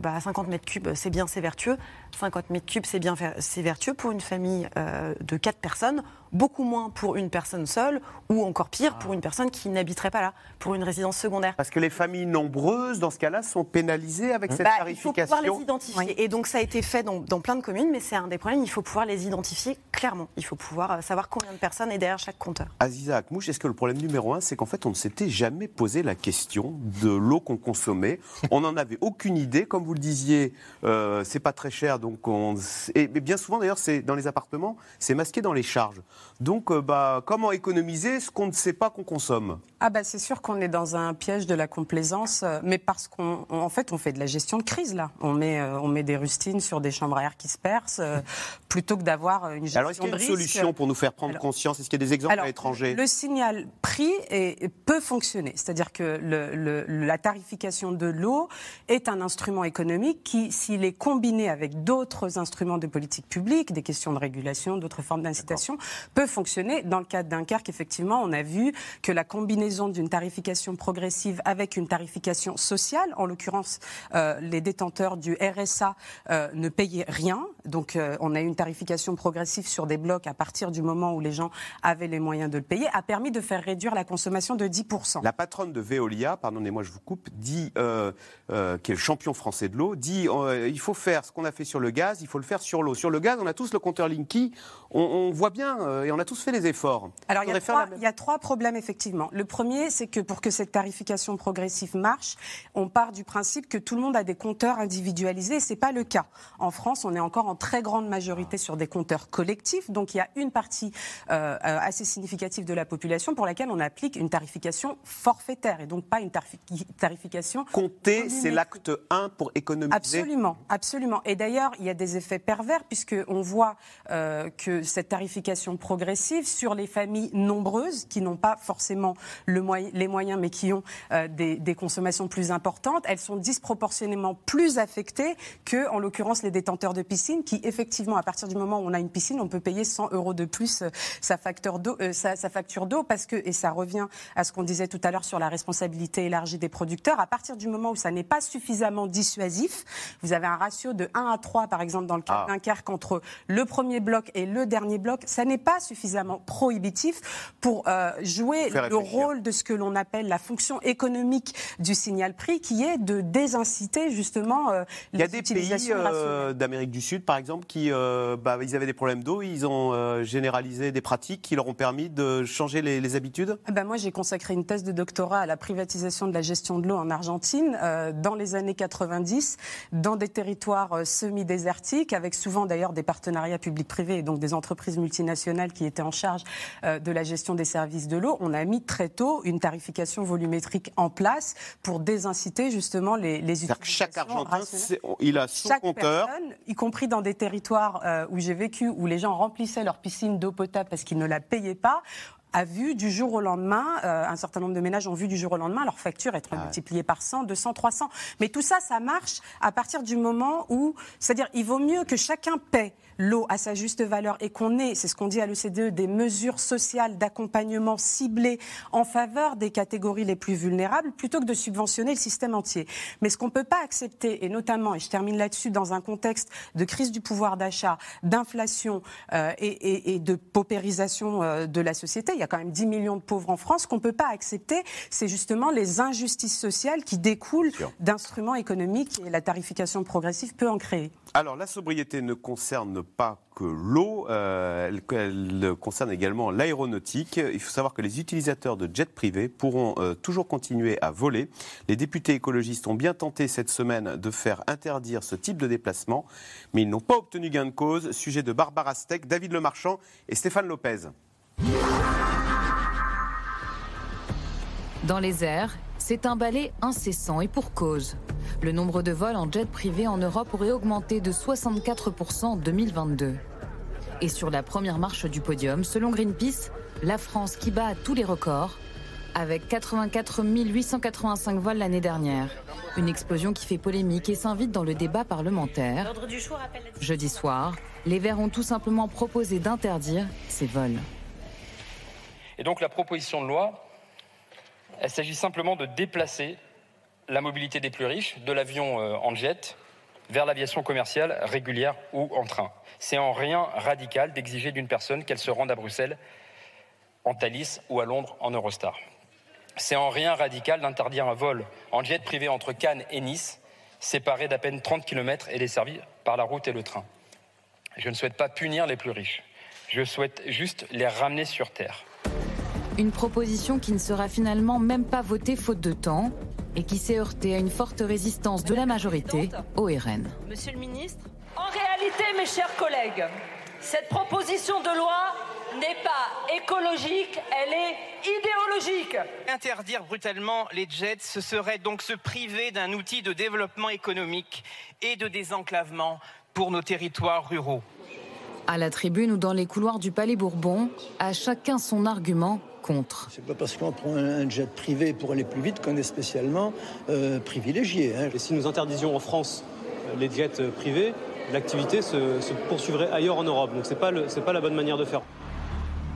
bah, 50 mètres cubes, c'est bien, c'est vertueux. 50 mètres cubes, c'est bien, c'est vertueux pour une famille euh, de 4 personnes, beaucoup moins pour une personne seule, ou encore pire pour une personne qui n'habiterait pas là, pour une résidence secondaire. Parce que les familles nombreuses, dans ce cas-là, sont pénalisées avec cette Bah, il faut tarification. pouvoir les identifier. Et donc ça a été fait dans, dans plein de communes. Mais c'est un des problèmes. Il faut pouvoir les identifier clairement. Il faut pouvoir euh, savoir combien de personnes est derrière chaque compteur. Aziza Akmouche, est-ce que le problème numéro un, c'est qu'en fait, on ne s'était jamais posé la question de l'eau qu'on consommait? <laughs> On n'en avait aucune idée. Comme vous le disiez, euh, c'est pas très cher. Donc on... Et bien souvent, d'ailleurs, c'est dans les appartements, c'est masqué dans les charges. Donc, euh, bah, comment économiser ce qu'on ne sait pas qu'on consomme? Ah bah c'est sûr qu'on est dans un piège de la complaisance, euh, mais parce qu'en en fait, on fait de la gestion de crise, là. On met, euh, on met des rustines sur des chambres à air qui se percent, euh, <laughs> plutôt que d'avoir une gestion Alors, est-ce qu'il y a de une risque. solution pour nous faire prendre Alors- conscience? Est-ce qu'il y a des exemples Alors, à l'étranger? Le signal prix est- peut fonctionner. C'est-à-dire que le- le- la tarification de l'eau est un instrument économique qui, s'il est combiné avec d'autres instruments de politique publique, des questions de régulation, d'autres formes d'incitation, peut fonctionner. Dans le cas de Dunkerque, effectivement, on a vu que la combinaison d'une tarification progressive avec une tarification sociale, en l'occurrence, euh, les détenteurs du RSA euh, ne payaient rien. Donc, euh, on a eu une tarification progressive sur des blocs à partir du moment où les gens avaient les moyens de le payer, a permis de faire réduire la consommation de 10%. La patronne de Veolia, pardonnez-moi, je vous coupe, dit, euh, euh, qui est le champion français de l'eau, dit euh, il faut faire ce qu'on a fait sur le gaz, il faut le faire sur l'eau. Sur le gaz, on a tous le compteur Linky, on, on voit bien et on a tous fait les efforts. Alors, il y, a trois, il y a trois problèmes, effectivement. Le premier, c'est que pour que cette tarification progressive marche, on part du principe que tout le monde a des compteurs individualisés, ce n'est pas le cas. En France, on est encore en très grande majorité sur des compteurs collectifs, donc il y a une partie euh, assez significative de la population pour laquelle on applique une tarification forfaitaire, et donc pas une tarifi- tarification... Compter, c'est l'acte 1 pour économiser. Absolument, absolument. Et d'ailleurs, il y a des effets pervers puisque on voit euh, que cette tarification progressive sur les familles nombreuses qui n'ont pas forcément le moyen- les moyens mais qui ont euh, des, des consommations plus importantes, elles sont disproportionnellement plus affectées que, en l'occurrence, les détenteurs de piscines qui, effectivement, à partir du moment où on a une piscine, on peut payer 100 euros de plus euh, sa, facture d'eau, euh, sa, sa facture d'eau parce que, et ça revient à ce qu'on disait tout à l'heure sur la responsabilité élargie des producteurs, à partir du moment où ça n'est pas suffisamment dissuasif, vous avez un ratio de 1 à 3, par exemple, dans le cas Ah. d'un quart entre le premier bloc et le dernier bloc, ça n'est pas suffisamment prohibitif pour euh, jouer le rôle de ce que l'on appelle la fonction économique du signal prix, qui est de désinciter justement euh, Il y a les des pays euh, d'Amérique du Sud, par exemple, qui euh, bah, ils avaient des problèmes d'eau, ils ont euh, généralisé des pratiques qui leur ont permis de changer les, les habitudes? Ah ben moi, j'ai consacré une thèse de doctorat à la privatisation de la gestion de l'eau en Argentine dans les années 90, dans des territoires semi-désertiques, avec souvent d'ailleurs des partenariats publics-privés et donc des entreprises multinationales qui étaient en charge de la gestion des services de l'eau. On a mis très tôt une tarification volumétrique en place pour désinciter justement les, les C'est-à-dire que chaque utilisations Argentin, il a son Chaque compteur. personne, y compris dans des territoires euh, où j'ai vécu, où les gens remplissaient leur piscine d'eau potable parce qu'ils ne la payaient pas, a vu du jour au lendemain, euh, un certain nombre de ménages ont vu du jour au lendemain leur facture être multipliée par 100, 200, 300. Mais tout ça, ça marche à partir du moment où, c'est-à-dire, il vaut mieux que chacun paie l'eau à sa juste valeur et qu'on ait, c'est ce qu'on dit à l'OCDE, des mesures sociales d'accompagnement ciblées en faveur des catégories les plus vulnérables plutôt que de subventionner le système entier. Mais ce qu'on ne peut pas accepter, et notamment, et je termine là-dessus, dans un contexte de crise du pouvoir d'achat, d'inflation euh, et, et- et de paupérisation euh, de la société, y a quand même 10 millions de pauvres en France, ce qu'on ne peut pas accepter, c'est justement les injustices sociales qui découlent d'instruments économiques et la tarification progressive peut en créer. Alors, la sobriété ne concerne pas que l'eau, euh, elle, elle concerne également l'aéronautique. Il faut savoir que les utilisateurs de jets privés pourront euh, toujours continuer à voler. Les députés écologistes ont bien tenté cette semaine de faire interdire ce type de déplacement, mais ils n'ont pas obtenu gain de cause. Sujet de Barbara Steck, David Lemarchand et Stéphane Lopez. Dans les airs, c'est un balai incessant et pour cause. Le nombre de vols en jet privé en Europe aurait augmenté de 64% en 2022. Et sur la première marche du podium, selon Greenpeace, la France qui bat tous les records, avec 84 885 vols l'année dernière. Une explosion qui fait polémique et s'invite dans le débat parlementaire. L'ordre du jour appelle la Jeudi soir, les Verts ont tout simplement proposé d'interdire ces vols. Et donc la proposition de loi, elle s'agit simplement de déplacer la mobilité des plus riches de l'avion euh, en jet vers l'aviation commerciale régulière ou en train. C'est en rien radical d'exiger d'une personne qu'elle se rende à Bruxelles en Thalys ou à Londres en Eurostar. C'est en rien radical d'interdire un vol en jet privé entre Cannes et Nice, séparé d'à peine 30 km et desservi par la route et le train. Je ne souhaite pas punir les plus riches. Je souhaite juste les ramener sur Terre. Une proposition qui ne sera finalement même pas votée faute de temps et qui s'est heurtée à une forte résistance de la majorité au RN. Monsieur le ministre, en réalité, mes chers collègues, cette proposition de loi n'est pas écologique, elle est idéologique. Interdire brutalement les jets, ce serait donc se priver d'un outil de développement économique et de désenclavement pour nos territoires ruraux. À la tribune ou dans les couloirs du Palais Bourbon, à chacun son argument contre. C'est pas parce qu'on prend un jet privé pour aller plus vite qu'on est spécialement euh, privilégié. hein. Et si nous interdisions en France euh, les jets euh, privés, l'activité se, se poursuivrait ailleurs en Europe. Donc c'est pas le- c'est pas la bonne manière de faire.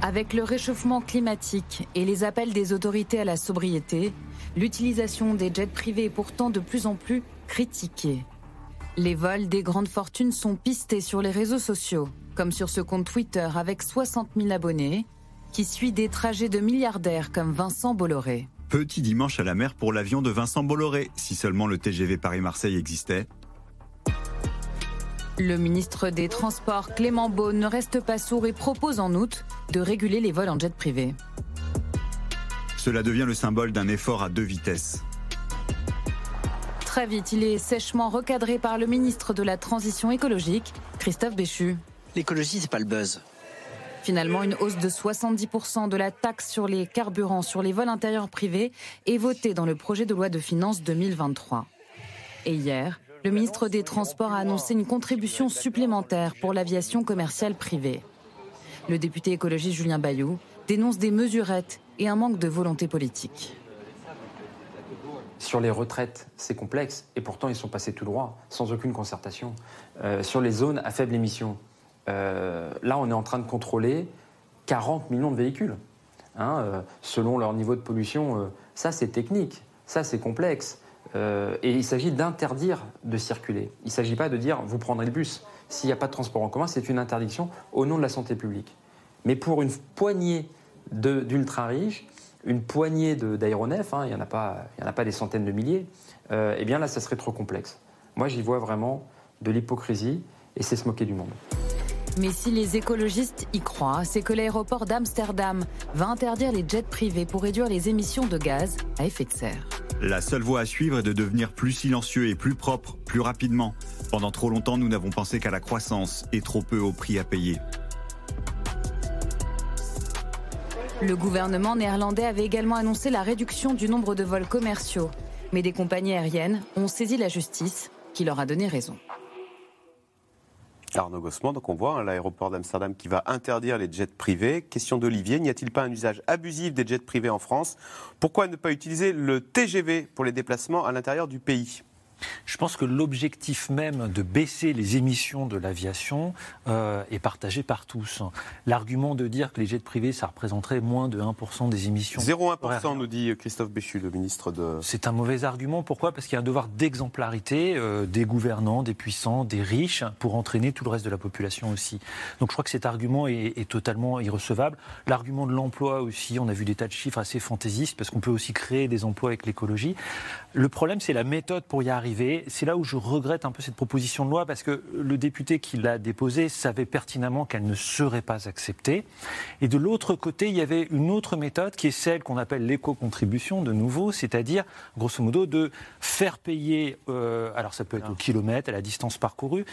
Avec le réchauffement climatique et les appels des autorités à la sobriété, l'utilisation des jets privés est pourtant de plus en plus critiquée. Les vols des grandes fortunes sont pistés sur les réseaux sociaux, comme sur ce compte Twitter avec 60 000 abonnés, qui suit des trajets de milliardaires comme Vincent Bolloré. Petit dimanche à la mer pour l'avion de Vincent Bolloré, si seulement le TGV Paris-Marseille existait. Le ministre des Transports, Clément Beaune, ne reste pas sourd et propose en août de réguler les vols en jet privé. Cela devient le symbole d'un effort à deux vitesses. Très vite, il est sèchement recadré par le ministre de la Transition écologique, Christophe Béchu. L'écologie, c'est pas le buzz. Finalement, une hausse de 70% de la taxe sur les carburants sur les vols intérieurs privés est votée dans le projet de loi de finances 2023. Et hier, le ministre des Transports a annoncé une contribution supplémentaire pour l'aviation commerciale privée. Le député écologiste Julien Bayou dénonce des mesurettes et un manque de volonté politique. Sur les retraites, c'est complexe, et pourtant ils sont passés tout droit, sans aucune concertation. Euh, sur les zones à faible émission, euh, là on est en train de contrôler 40 millions de véhicules, hein, euh, selon leur niveau de pollution. euh, ça c'est technique, ça c'est complexe. Et il s'agit d'interdire de circuler. Il ne s'agit pas de dire vous prendrez le bus. S'il n'y a pas de transport en commun, c'est une interdiction au nom de la santé publique. Mais pour une poignée d'ultra-riches, une poignée d'aéronefs, hein, il n'y en, en a pas des centaines de milliers, eh bien là, ça serait trop complexe. Moi, j'y vois vraiment de l'hypocrisie et c'est se moquer du monde. Mais si les écologistes y croient, c'est que l'aéroport d'Amsterdam va interdire les jets privés pour réduire les émissions de gaz à effet de serre. La seule voie à suivre est de devenir plus silencieux et plus propre, plus rapidement. Pendant trop longtemps, nous n'avons pensé qu'à la croissance et trop peu au prix à payer. Le gouvernement néerlandais avait également annoncé la réduction du nombre de vols commerciaux. Mais des compagnies aériennes ont saisi la justice qui leur a donné raison. Arnaud donc on voit hein, l'aéroport d'Amsterdam qui va interdire les jets privés. Question d'Olivier, n'y a-t-il pas un usage abusif des jets privés en France? Pourquoi ne pas utiliser le TGV pour les déplacements à l'intérieur du pays? Je pense que l'objectif même de baisser les émissions de l'aviation euh, est partagé par tous. L'argument de dire que les jets privés, ça représenterait moins de 1% des émissions. 0,1% nous dit Christophe Béchu, le ministre de... C'est un mauvais argument. Pourquoi? Parce qu'il y a un devoir d'exemplarité euh, des gouvernants, des puissants, des riches, pour entraîner tout le reste de la population aussi. Donc je crois que cet argument est, est totalement irrecevable. L'argument de l'emploi aussi, on a vu des tas de chiffres assez fantaisistes, parce qu'on peut aussi créer des emplois avec l'écologie. Le problème, c'est la méthode pour y arriver. C'est là où je regrette un peu cette proposition de loi, parce que le député qui l'a déposée savait pertinemment qu'elle ne serait pas acceptée. Et de l'autre côté, il y avait une autre méthode qui est celle qu'on appelle l'éco-contribution, de nouveau, c'est-à-dire, grosso modo, de faire payer, euh, alors ça peut être au kilomètre, à la distance parcourue.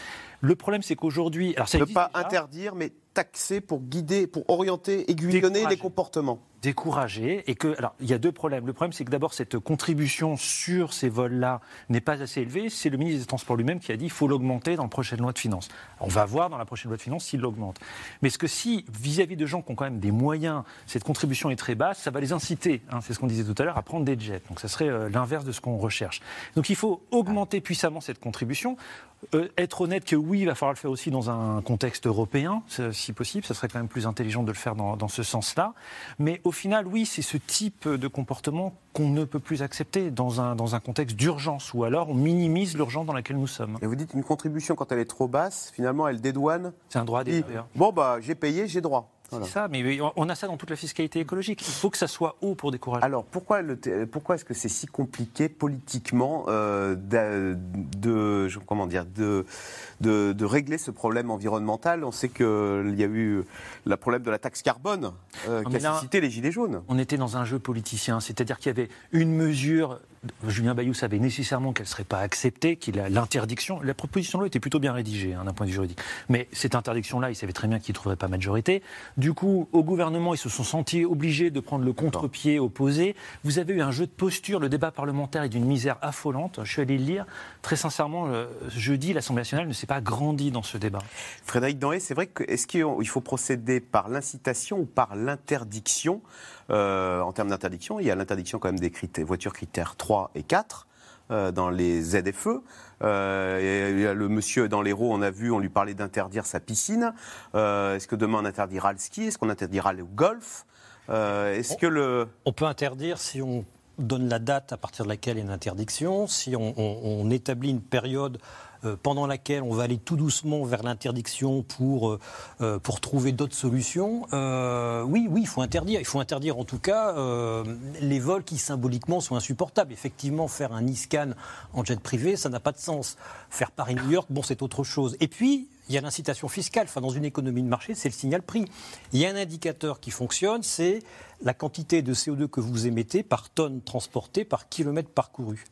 Le problème, c'est qu'aujourd'hui... Ne pas déjà. interdire, mais taxer pour guider, pour orienter, aiguillonner les Décourager. comportements. découragé et que alors il y a deux problèmes. Le problème c'est que d'abord cette contribution sur ces vols-là n'est pas assez élevée. C'est le ministre des Transports lui-même qui a dit qu'il faut l'augmenter dans la prochaine loi de finances. On va voir dans la prochaine loi de finances s'il l'augmente. Mais ce que si vis-à-vis de gens qui ont quand même des moyens, cette contribution est très basse, ça va les inciter. hein, c'est ce qu'on disait tout à l'heure à prendre des jets. Donc ça serait euh, l'inverse de ce qu'on recherche. Donc il faut augmenter puissamment cette contribution. Euh, être honnête que oui, il va falloir le faire aussi dans un contexte européen, si possible. Ça serait quand même plus intelligent de le faire dans, dans ce sens-là. Mais au final, oui, c'est ce type de comportement qu'on ne peut plus accepter dans un, dans un contexte d'urgence, ou alors on minimise l'urgence dans laquelle nous sommes. Et vous dites une contribution, quand elle est trop basse, finalement, elle dédouane. C'est un droit à d'ailleurs. Bon, bah, j'ai payé, j'ai droit. Voilà. C'est ça, mais on a ça dans toute la fiscalité écologique. Il faut que ça soit haut pour décourager. Alors pourquoi, le t- pourquoi est-ce que c'est si compliqué politiquement euh, de, je- comment dire, de, de, de régler ce problème environnemental? On sait qu'il y a eu le problème de la taxe carbone euh, qui a là- suscité les Gilets jaunes. On était dans un jeu politicien, c'est-à-dire qu'il y avait une mesure. Julien Bayou savait nécessairement qu'elle ne serait pas acceptée, qu'il a l'interdiction. La proposition de loi était plutôt bien rédigée hein, d'un point de vue juridique. Mais cette interdiction-là, il savait très bien qu'il ne trouverait pas majorité. Du coup, au gouvernement, ils se sont sentis obligés de prendre le contre-pied opposé. Vous avez eu un jeu de posture. Le débat parlementaire est d'une misère affolante. Je suis allé le lire. Très sincèrement, jeudi, l'Assemblée nationale ne s'est pas grandie dans ce débat. Frédéric Danhé, c'est vrai que est-ce qu'il faut procéder par l'incitation ou par l'interdiction? Euh, En termes d'interdiction, il y a l'interdiction quand même des critères, voitures critères 3 et 4 euh, dans les ZFE. Euh, et il y a le monsieur dans l'Hérault, on a vu, on lui parlait d'interdire sa piscine. Est-ce que demain on interdira le ski? Est-ce qu'on interdira le golf? Est-ce que le... On peut interdire si on donne la date à partir de laquelle il y a une interdiction, si on, on- on établit une période pendant laquelle on va aller tout doucement vers l'interdiction pour, euh, euh, pour trouver d'autres solutions. Euh, oui, oui, il faut interdire. Il faut interdire en tout cas euh, les vols qui symboliquement sont insupportables. Effectivement, faire un e-scan en jet privé, ça n'a pas de sens. Faire Paris-New York, bon, c'est autre chose. Et puis, il y a l'incitation fiscale. Enfin, dans une économie de marché, c'est le signal prix. Il y a un indicateur qui fonctionne, c'est la quantité de CO2 que vous émettez par tonne transportée, par kilomètre parcouru.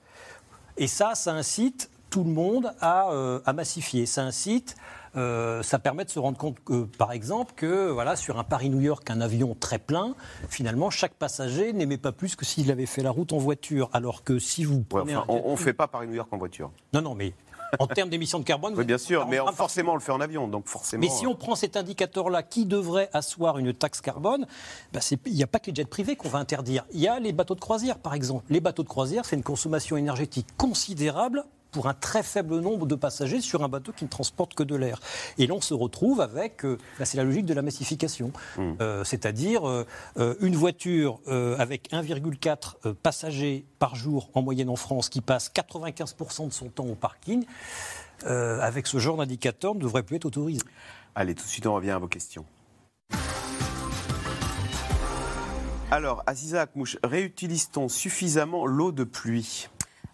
Et ça, ça incite tout le monde à, euh, à massifier. Ça incite, euh, ça permet de se rendre compte, que, par exemple, que voilà, sur un Paris-New York, un avion très plein, finalement, chaque passager n'aimait pas plus que s'il avait fait la route en voiture. Alors que si vous Ouais, prenez enfin, un on ne fait pas Paris-New York en voiture. Non, non, mais en termes d'émissions de carbone, <laughs> Oui, bien sûr, mais forcément on le fait en avion, donc forcément. mais si on prend cet indicateur-là qui devrait asseoir une taxe carbone, bah, c'est- il n'y a pas que les jets privés qu'on va interdire. Il y a les bateaux de croisière, par exemple. Les bateaux de croisière, c'est une consommation énergétique considérable pour un très faible nombre de passagers sur un bateau qui ne transporte que de l'air. Et là, on se retrouve avec, euh, bah, c'est la logique de la massification, Hmm. Euh, c'est-à-dire euh, une voiture avec 1,4 euh, passagers par jour en moyenne en France qui passe 95% de son temps au parking. avec ce genre d'indicateur, ne devrait plus être autorisé. Allez, tout de suite, on revient à vos questions. Alors, Aziza Akmouche, réutilise-t-on suffisamment l'eau de pluie?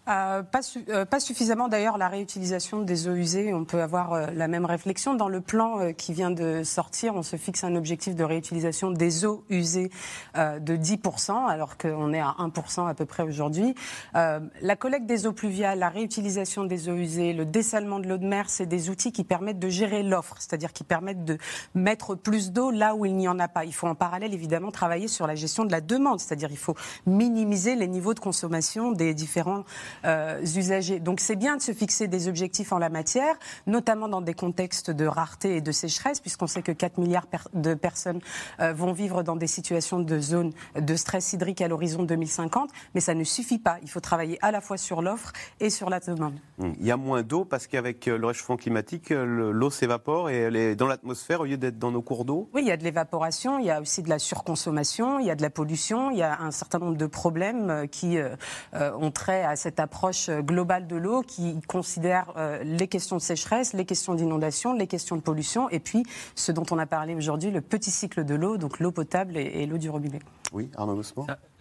Euh, pas, su- euh, pas suffisamment d'ailleurs la réutilisation des eaux usées. On peut avoir euh, la même réflexion. Dans le plan euh, qui vient de sortir, on se fixe un objectif de réutilisation des eaux usées de 10%, alors qu'on est à 1% à peu près aujourd'hui. La collecte des eaux pluviales, la réutilisation des eaux usées, le dessalement de l'eau de mer, c'est des outils qui permettent de gérer l'offre, c'est-à-dire qui permettent de mettre plus d'eau là où il n'y en a pas. Il faut en parallèle évidemment travailler sur la gestion de la demande, c'est-à-dire il faut minimiser les niveaux de consommation des différents euh, usagers. Donc c'est bien de se fixer des objectifs en la matière, notamment dans des contextes de rareté et de sécheresse, puisqu'on sait que 4 milliards de personnes euh, vont vivre dans des situations de zone de stress hydrique à l'horizon 2050, mais ça ne suffit pas. Il faut travailler à la fois sur l'offre et sur la demande. Hmm, Il y a moins d'eau parce qu'avec euh, le réchauffement climatique, euh, le- l'eau s'évapore et elle est dans l'atmosphère au lieu d'être dans nos cours d'eau. Oui, il y a de l'évaporation, il y a aussi de la surconsommation, il y a de la pollution, il y a un certain nombre de problèmes euh, qui euh, euh, ont trait à cette approche euh, globale de l'eau qui considère euh, les questions de sécheresse, les questions d'inondation, les questions de pollution et puis ce dont on a parlé aujourd'hui, le petit cycle de l'eau, donc l'eau potable et, et l'eau du robinet. Oui, Arnaud j-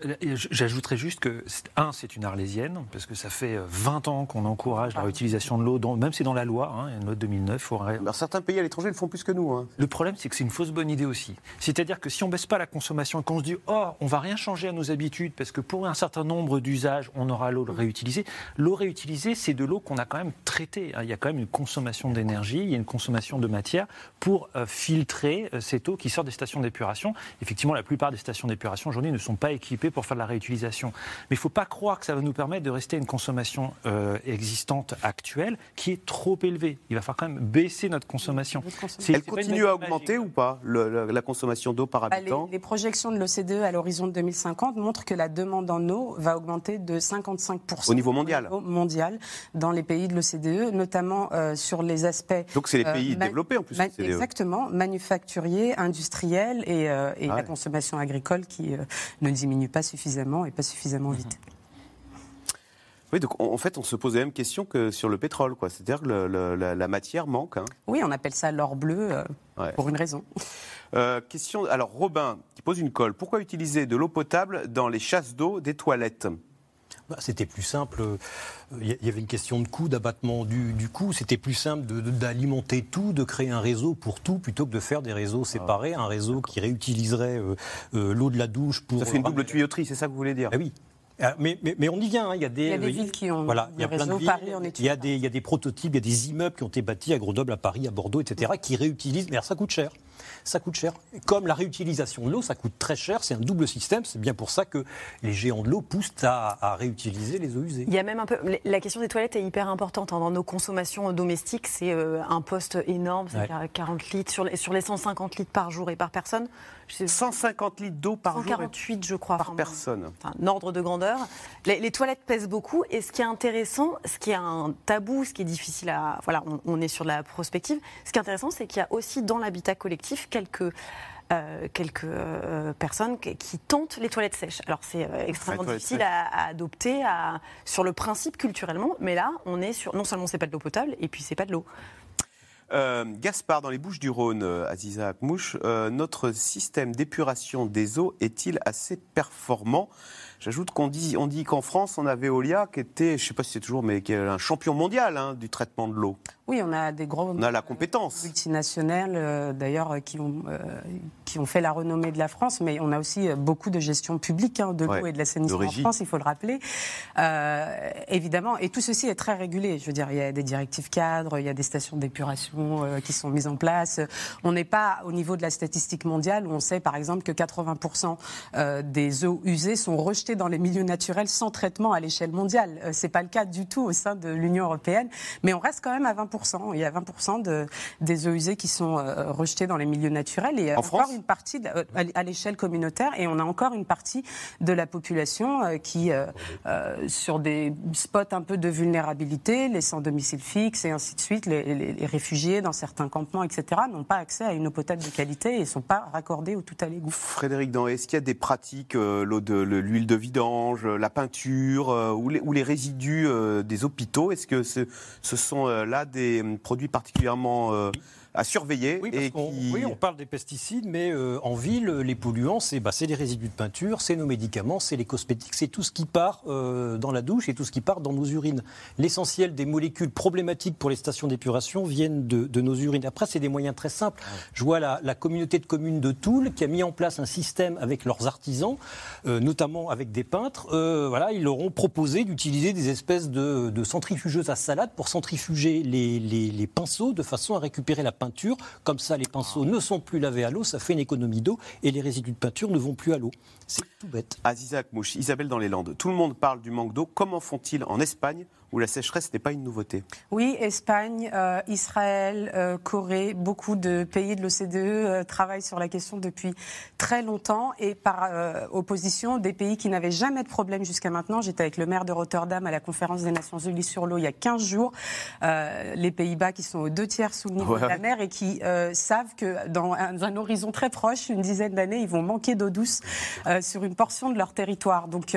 J'ajouterais juste que, un, c'est une arlésienne, parce que ça fait euh, 20 ans qu'on encourage la réutilisation de l'eau, même c'est dans la loi, hein, une loi de 2009. faut Alors, certains pays à l'étranger le font plus que nous. hein. Le problème, c'est que c'est une fausse bonne idée aussi. C'est-à-dire que si on baisse pas la consommation et qu'on se dit, oh, on va rien changer à nos habitudes, parce que pour un certain nombre d'usages, on aura l'eau réutilisée. L'eau réutilisée, c'est de l'eau qu'on a quand même traitée. hein. Il y a quand même une consommation d'énergie, il y a une consommation de matière pour euh, filtrer euh, cette eau qui sort des stations d'épuration. Effectivement, la plupart des stations d'épuration aujourd'hui ne sont pas équipées pour faire de la réutilisation. Mais il ne faut pas croire que ça va nous permettre de rester à une consommation euh, existante actuelle qui est trop élevée. Il va falloir quand même baisser notre consommation. Elle continue à augmenter ou pas, le- le- la consommation d'eau par Bah, les, habitant? les projections de l'OCDE à l'horizon de 2050 montrent que la demande en eau va augmenter de 55% Au niveau mondial. au niveau mondial dans les pays de l'OCDE, notamment euh, sur les aspects. Donc c'est les euh, pays développés en plus. l'OCDE. exactement, manufacturiers, industriels et, euh, et Ah la consommation agricole qui euh, ne diminue pas suffisamment et pas suffisamment vite. Oui, donc en en fait, on se pose la même question que sur le pétrole, quoi. C'est-à-dire que le- le- la, la matière manque. hein. Oui, on appelle ça l'or bleu euh, Ouais. pour une raison. Euh, question. Alors, Robin qui pose une colle. Pourquoi utiliser de l'eau potable dans les chasses d'eau des toilettes? Bah, C'était plus simple. euh, Il y avait une question de coût, d'abattement du, du coût. C'était plus simple d'alimenter tout, de créer un réseau pour tout, plutôt que de faire des réseaux séparés. Un réseau qui réutiliserait euh, euh, l'eau de la douche pour. Ça fait une double tuyauterie, c'est ça que vous voulez dire? Ah oui. Ah, Mais, mais- mais on y vient, hein. il y a des, Il y a des euh, villes qui ont voilà, il y a des plein de réseaux, villes. Paris en est il, y a des, il y a des prototypes, il y a des immeubles qui ont été bâtis à Grenoble, à Paris, à Bordeaux, etc., qui réutilisent, mais alors ça coûte cher. Ça coûte cher. Comme la réutilisation de l'eau, ça coûte très cher, c'est un double système, c'est bien pour ça que les géants de l'eau poussent à, à réutiliser les eaux usées. Il y a même un peu. La question des toilettes est hyper importante. hein. Dans nos consommations domestiques, c'est euh, un poste énorme. C'est Ouais. 40 litres. Sur les, sur les 150 litres par jour et par personne. 150 litres d'eau par jour et 148, je crois. par personne. Enfin, un ordre de grandeur. Les, les toilettes pèsent beaucoup. Et ce qui est intéressant, ce qui est un tabou, ce qui est difficile à. Voilà, on, on est sur de la prospective. Ce qui est intéressant, c'est qu'il y a aussi dans l'habitat collectif quelques. euh, quelques euh, personnes qui, qui tentent les toilettes sèches. Alors c'est euh, extrêmement difficile à, à adopter à- sur le principe culturellement, mais là on est sur non seulement c'est pas de l'eau potable et puis c'est pas de l'eau. Gaspard, dans les Bouches du Rhône, Aziza Akmouche, notre système d'épuration des eaux est-il assez performant? J'ajoute qu'on dit, on dit qu'en France, on a Veolia qui était, je ne sais pas si c'est toujours, mais qui est un champion mondial hein, du traitement de l'eau. Oui, on a des gros On a la compétence. multinationales, euh, d'ailleurs, euh, qui, ont, euh, qui ont fait la renommée de la France, mais on a aussi euh, beaucoup de gestion publique hein, de l'eau Ouais, et de l'assainissement en. France, il faut le rappeler. Euh, évidemment, et tout ceci est très régulé. Je veux dire, il y a des directives cadres, il y a des stations d'épuration euh, qui sont mises en place. On n'est pas au niveau de la statistique mondiale où on sait, par exemple, que 80% euh, des eaux usées sont rejetées dans les milieux naturels sans traitement à l'échelle mondiale. Euh, C'est pas le cas du tout au sein de l'Union européenne, mais on reste quand même à 20%. Il y a 20% de, des eaux usées qui sont euh, rejetées dans les milieux naturels et En encore France une partie de- euh, à l'échelle communautaire et on a encore une partie de la population euh, qui, euh, euh, sur des spots un peu de vulnérabilité, les sans domicile fixe et ainsi de suite, les, les- les réfugiés dans certains campements, etc., n'ont pas accès à une eau potable de qualité et ne sont pas raccordés au tout à l'égout. Frédéric Dan, est-ce qu'il y a des pratiques, euh, l'eau de le- l'huile de vidange, euh, la peinture euh, ou, les, résidus euh, des hôpitaux. Est-ce que ce, sont là des hum, produits particulièrement à surveiller Oui, parce et qu'on- qui... oui, on parle des pesticides, mais euh, en ville, les polluants, c'est bah, c'est les résidus de peinture, c'est nos médicaments, c'est les cosmétiques, c'est tout ce qui part euh, dans la douche et tout ce qui part dans nos urines. L'essentiel des molécules problématiques pour les stations d'épuration viennent de, de nos urines. Après, c'est des moyens très simples. Je vois la, la communauté de communes de Toul qui a mis en place un système avec leurs artisans, euh, notamment avec des peintres. Voilà, ils leur ont proposé d'utiliser des espèces de, de centrifugeuses à salade pour centrifuger les, les- les pinceaux de façon à récupérer la peinture. Comme ça, les pinceaux ne sont plus lavés à l'eau, ça fait une économie d'eau et les résidus de peinture ne vont plus à l'eau. C'est tout bête. Akmouche, Isabelle dans les Landes. Tout le monde parle du manque d'eau. Comment font-ils en Espagne où la sécheresse n'est pas une nouveauté Oui, Espagne, euh, Israël, euh, Corée, beaucoup de pays de l'OCDE euh, travaillent sur la question depuis très longtemps et par opposition des pays qui n'avaient jamais de problème jusqu'à maintenant. J'étais avec le maire de Rotterdam à la conférence des Nations Unies sur l'eau il y a 15 jours. Les Pays-Bas qui sont aux deux tiers sous le niveau Ouais, de la mer et qui savent que dans un, un horizon très proche, une dizaine d'années, ils vont manquer d'eau douce sur une portion de leur territoire. Donc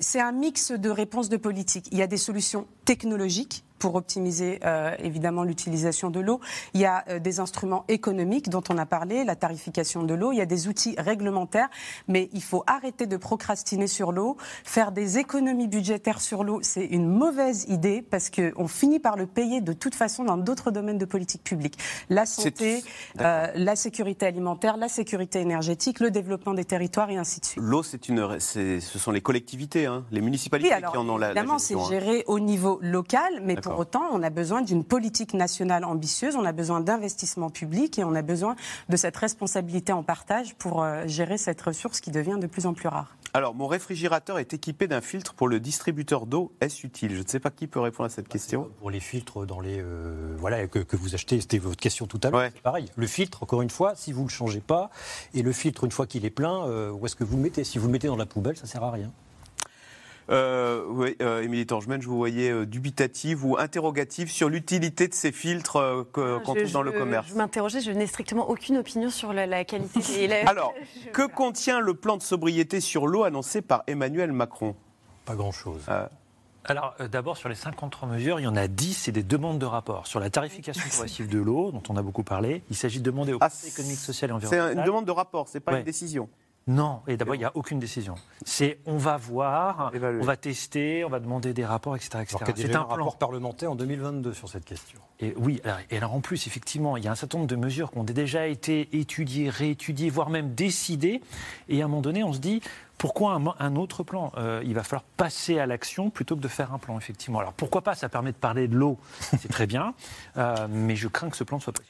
c'est un mix de réponses de politique. Il y a des solutions technologiques pour optimiser euh, évidemment l'utilisation de l'eau. Il y a euh, des instruments économiques dont on a parlé, la tarification de l'eau. Il y a des outils réglementaires, mais il faut arrêter de procrastiner sur l'eau. Faire des économies budgétaires sur l'eau, c'est une mauvaise idée parce qu'on finit par le payer de toute façon dans d'autres domaines de politique publique. La santé, euh, la sécurité alimentaire, la sécurité énergétique, le développement des territoires et ainsi de suite. L'eau, c'est une, c'est- ce sont les collectivités, hein, les municipalités Oui, alors, qui en ont la, la évidemment, c'est hein. géré au niveau local, mais pour D'accord. autant, on a besoin d'une politique nationale ambitieuse, on a besoin d'investissements publics et on a besoin de cette responsabilité en partage pour euh, gérer cette ressource qui devient de plus en plus rare. Alors, mon réfrigérateur est équipé d'un filtre pour le distributeur d'eau. Est-ce utile? Je ne sais pas qui peut répondre à cette question. Pour les filtres dans les euh, voilà que, que vous achetez, c'était votre question tout à l'heure. C'est pareil. Le filtre, encore une fois, si vous le changez pas, et le filtre une fois qu'il est plein, euh, où est-ce que vous le mettez? Si vous le mettez dans la poubelle, ça sert à rien. Euh, oui, euh, Émilie Tangemène, je vous voyais euh, dubitative ou interrogative sur l'utilité de ces filtres euh, que- qu'on Je- trouve dans le commerce. Je m'interrogeais, je n'ai strictement aucune opinion sur la, la qualité. et la- <laughs> Alors, <laughs> que contient le plan de sobriété sur l'eau annoncé par Emmanuel Macron? Pas grand-chose. Euh, Alors, euh, d'abord, sur les 53 mesures, il y en a 10, c'est des demandes de rapport. Sur la tarification <laughs> progressive de l'eau, dont on a beaucoup parlé, il s'agit de demander au Ah, Conseil économique, social et C'est environnemental. une demande de rapport, c'est pas Ouais. une décision. Non, et d'abord, il n'y a aucune décision. C'est on va voir, on va tester, on va demander des rapports, etc. C'est un un plan. rapport parlementaire en 2022 sur cette question. Et oui, alors- et alors en plus, effectivement, il y a un certain nombre de mesures qui ont déjà été étudiées, réétudiées, voire même décidées. Et à un moment donné, on se dit, pourquoi un, un autre plan Euh, Il va falloir passer à l'action plutôt que de faire un plan, effectivement. Alors pourquoi pas Ça permet de parler de l'eau, c'est très bien. Euh, mais je crains que ce plan ne soit pas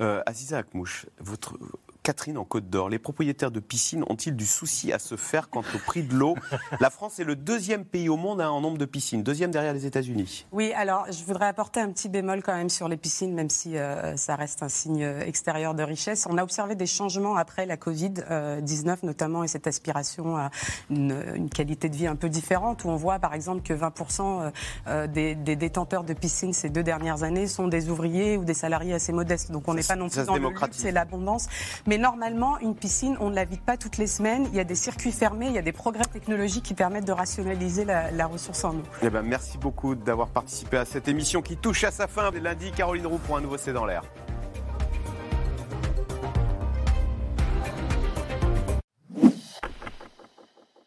Euh, Aziza Akmouche, votre Catherine en Côte d'Or, les propriétaires de piscines ont-ils du souci à se faire quant au prix de l'eau? La France est le deuxième pays au monde hein, en nombre de piscines, deuxième derrière les États-Unis. Oui, alors je voudrais apporter un petit bémol quand même sur les piscines, même si euh, ça reste un signe euh, extérieur de richesse. On a observé des changements après la Covid-19 notamment et cette aspiration à une, une qualité de vie un peu différente où on voit par exemple que 20% euh, des, des détenteurs de piscines ces deux dernières années sont des ouvriers ou des salariés assez modestes. Donc on n'est pas non plus dans le luxe et l'abondance. Mais normalement, une piscine, on ne la vide pas toutes les semaines. Il y a des circuits fermés, il y a des progrès technologiques qui permettent de rationaliser la, ressource en eau. Eh ben, merci beaucoup d'avoir participé à cette émission qui touche à sa fin. Lundi, Caroline Roux pour un nouveau C'est dans l'air.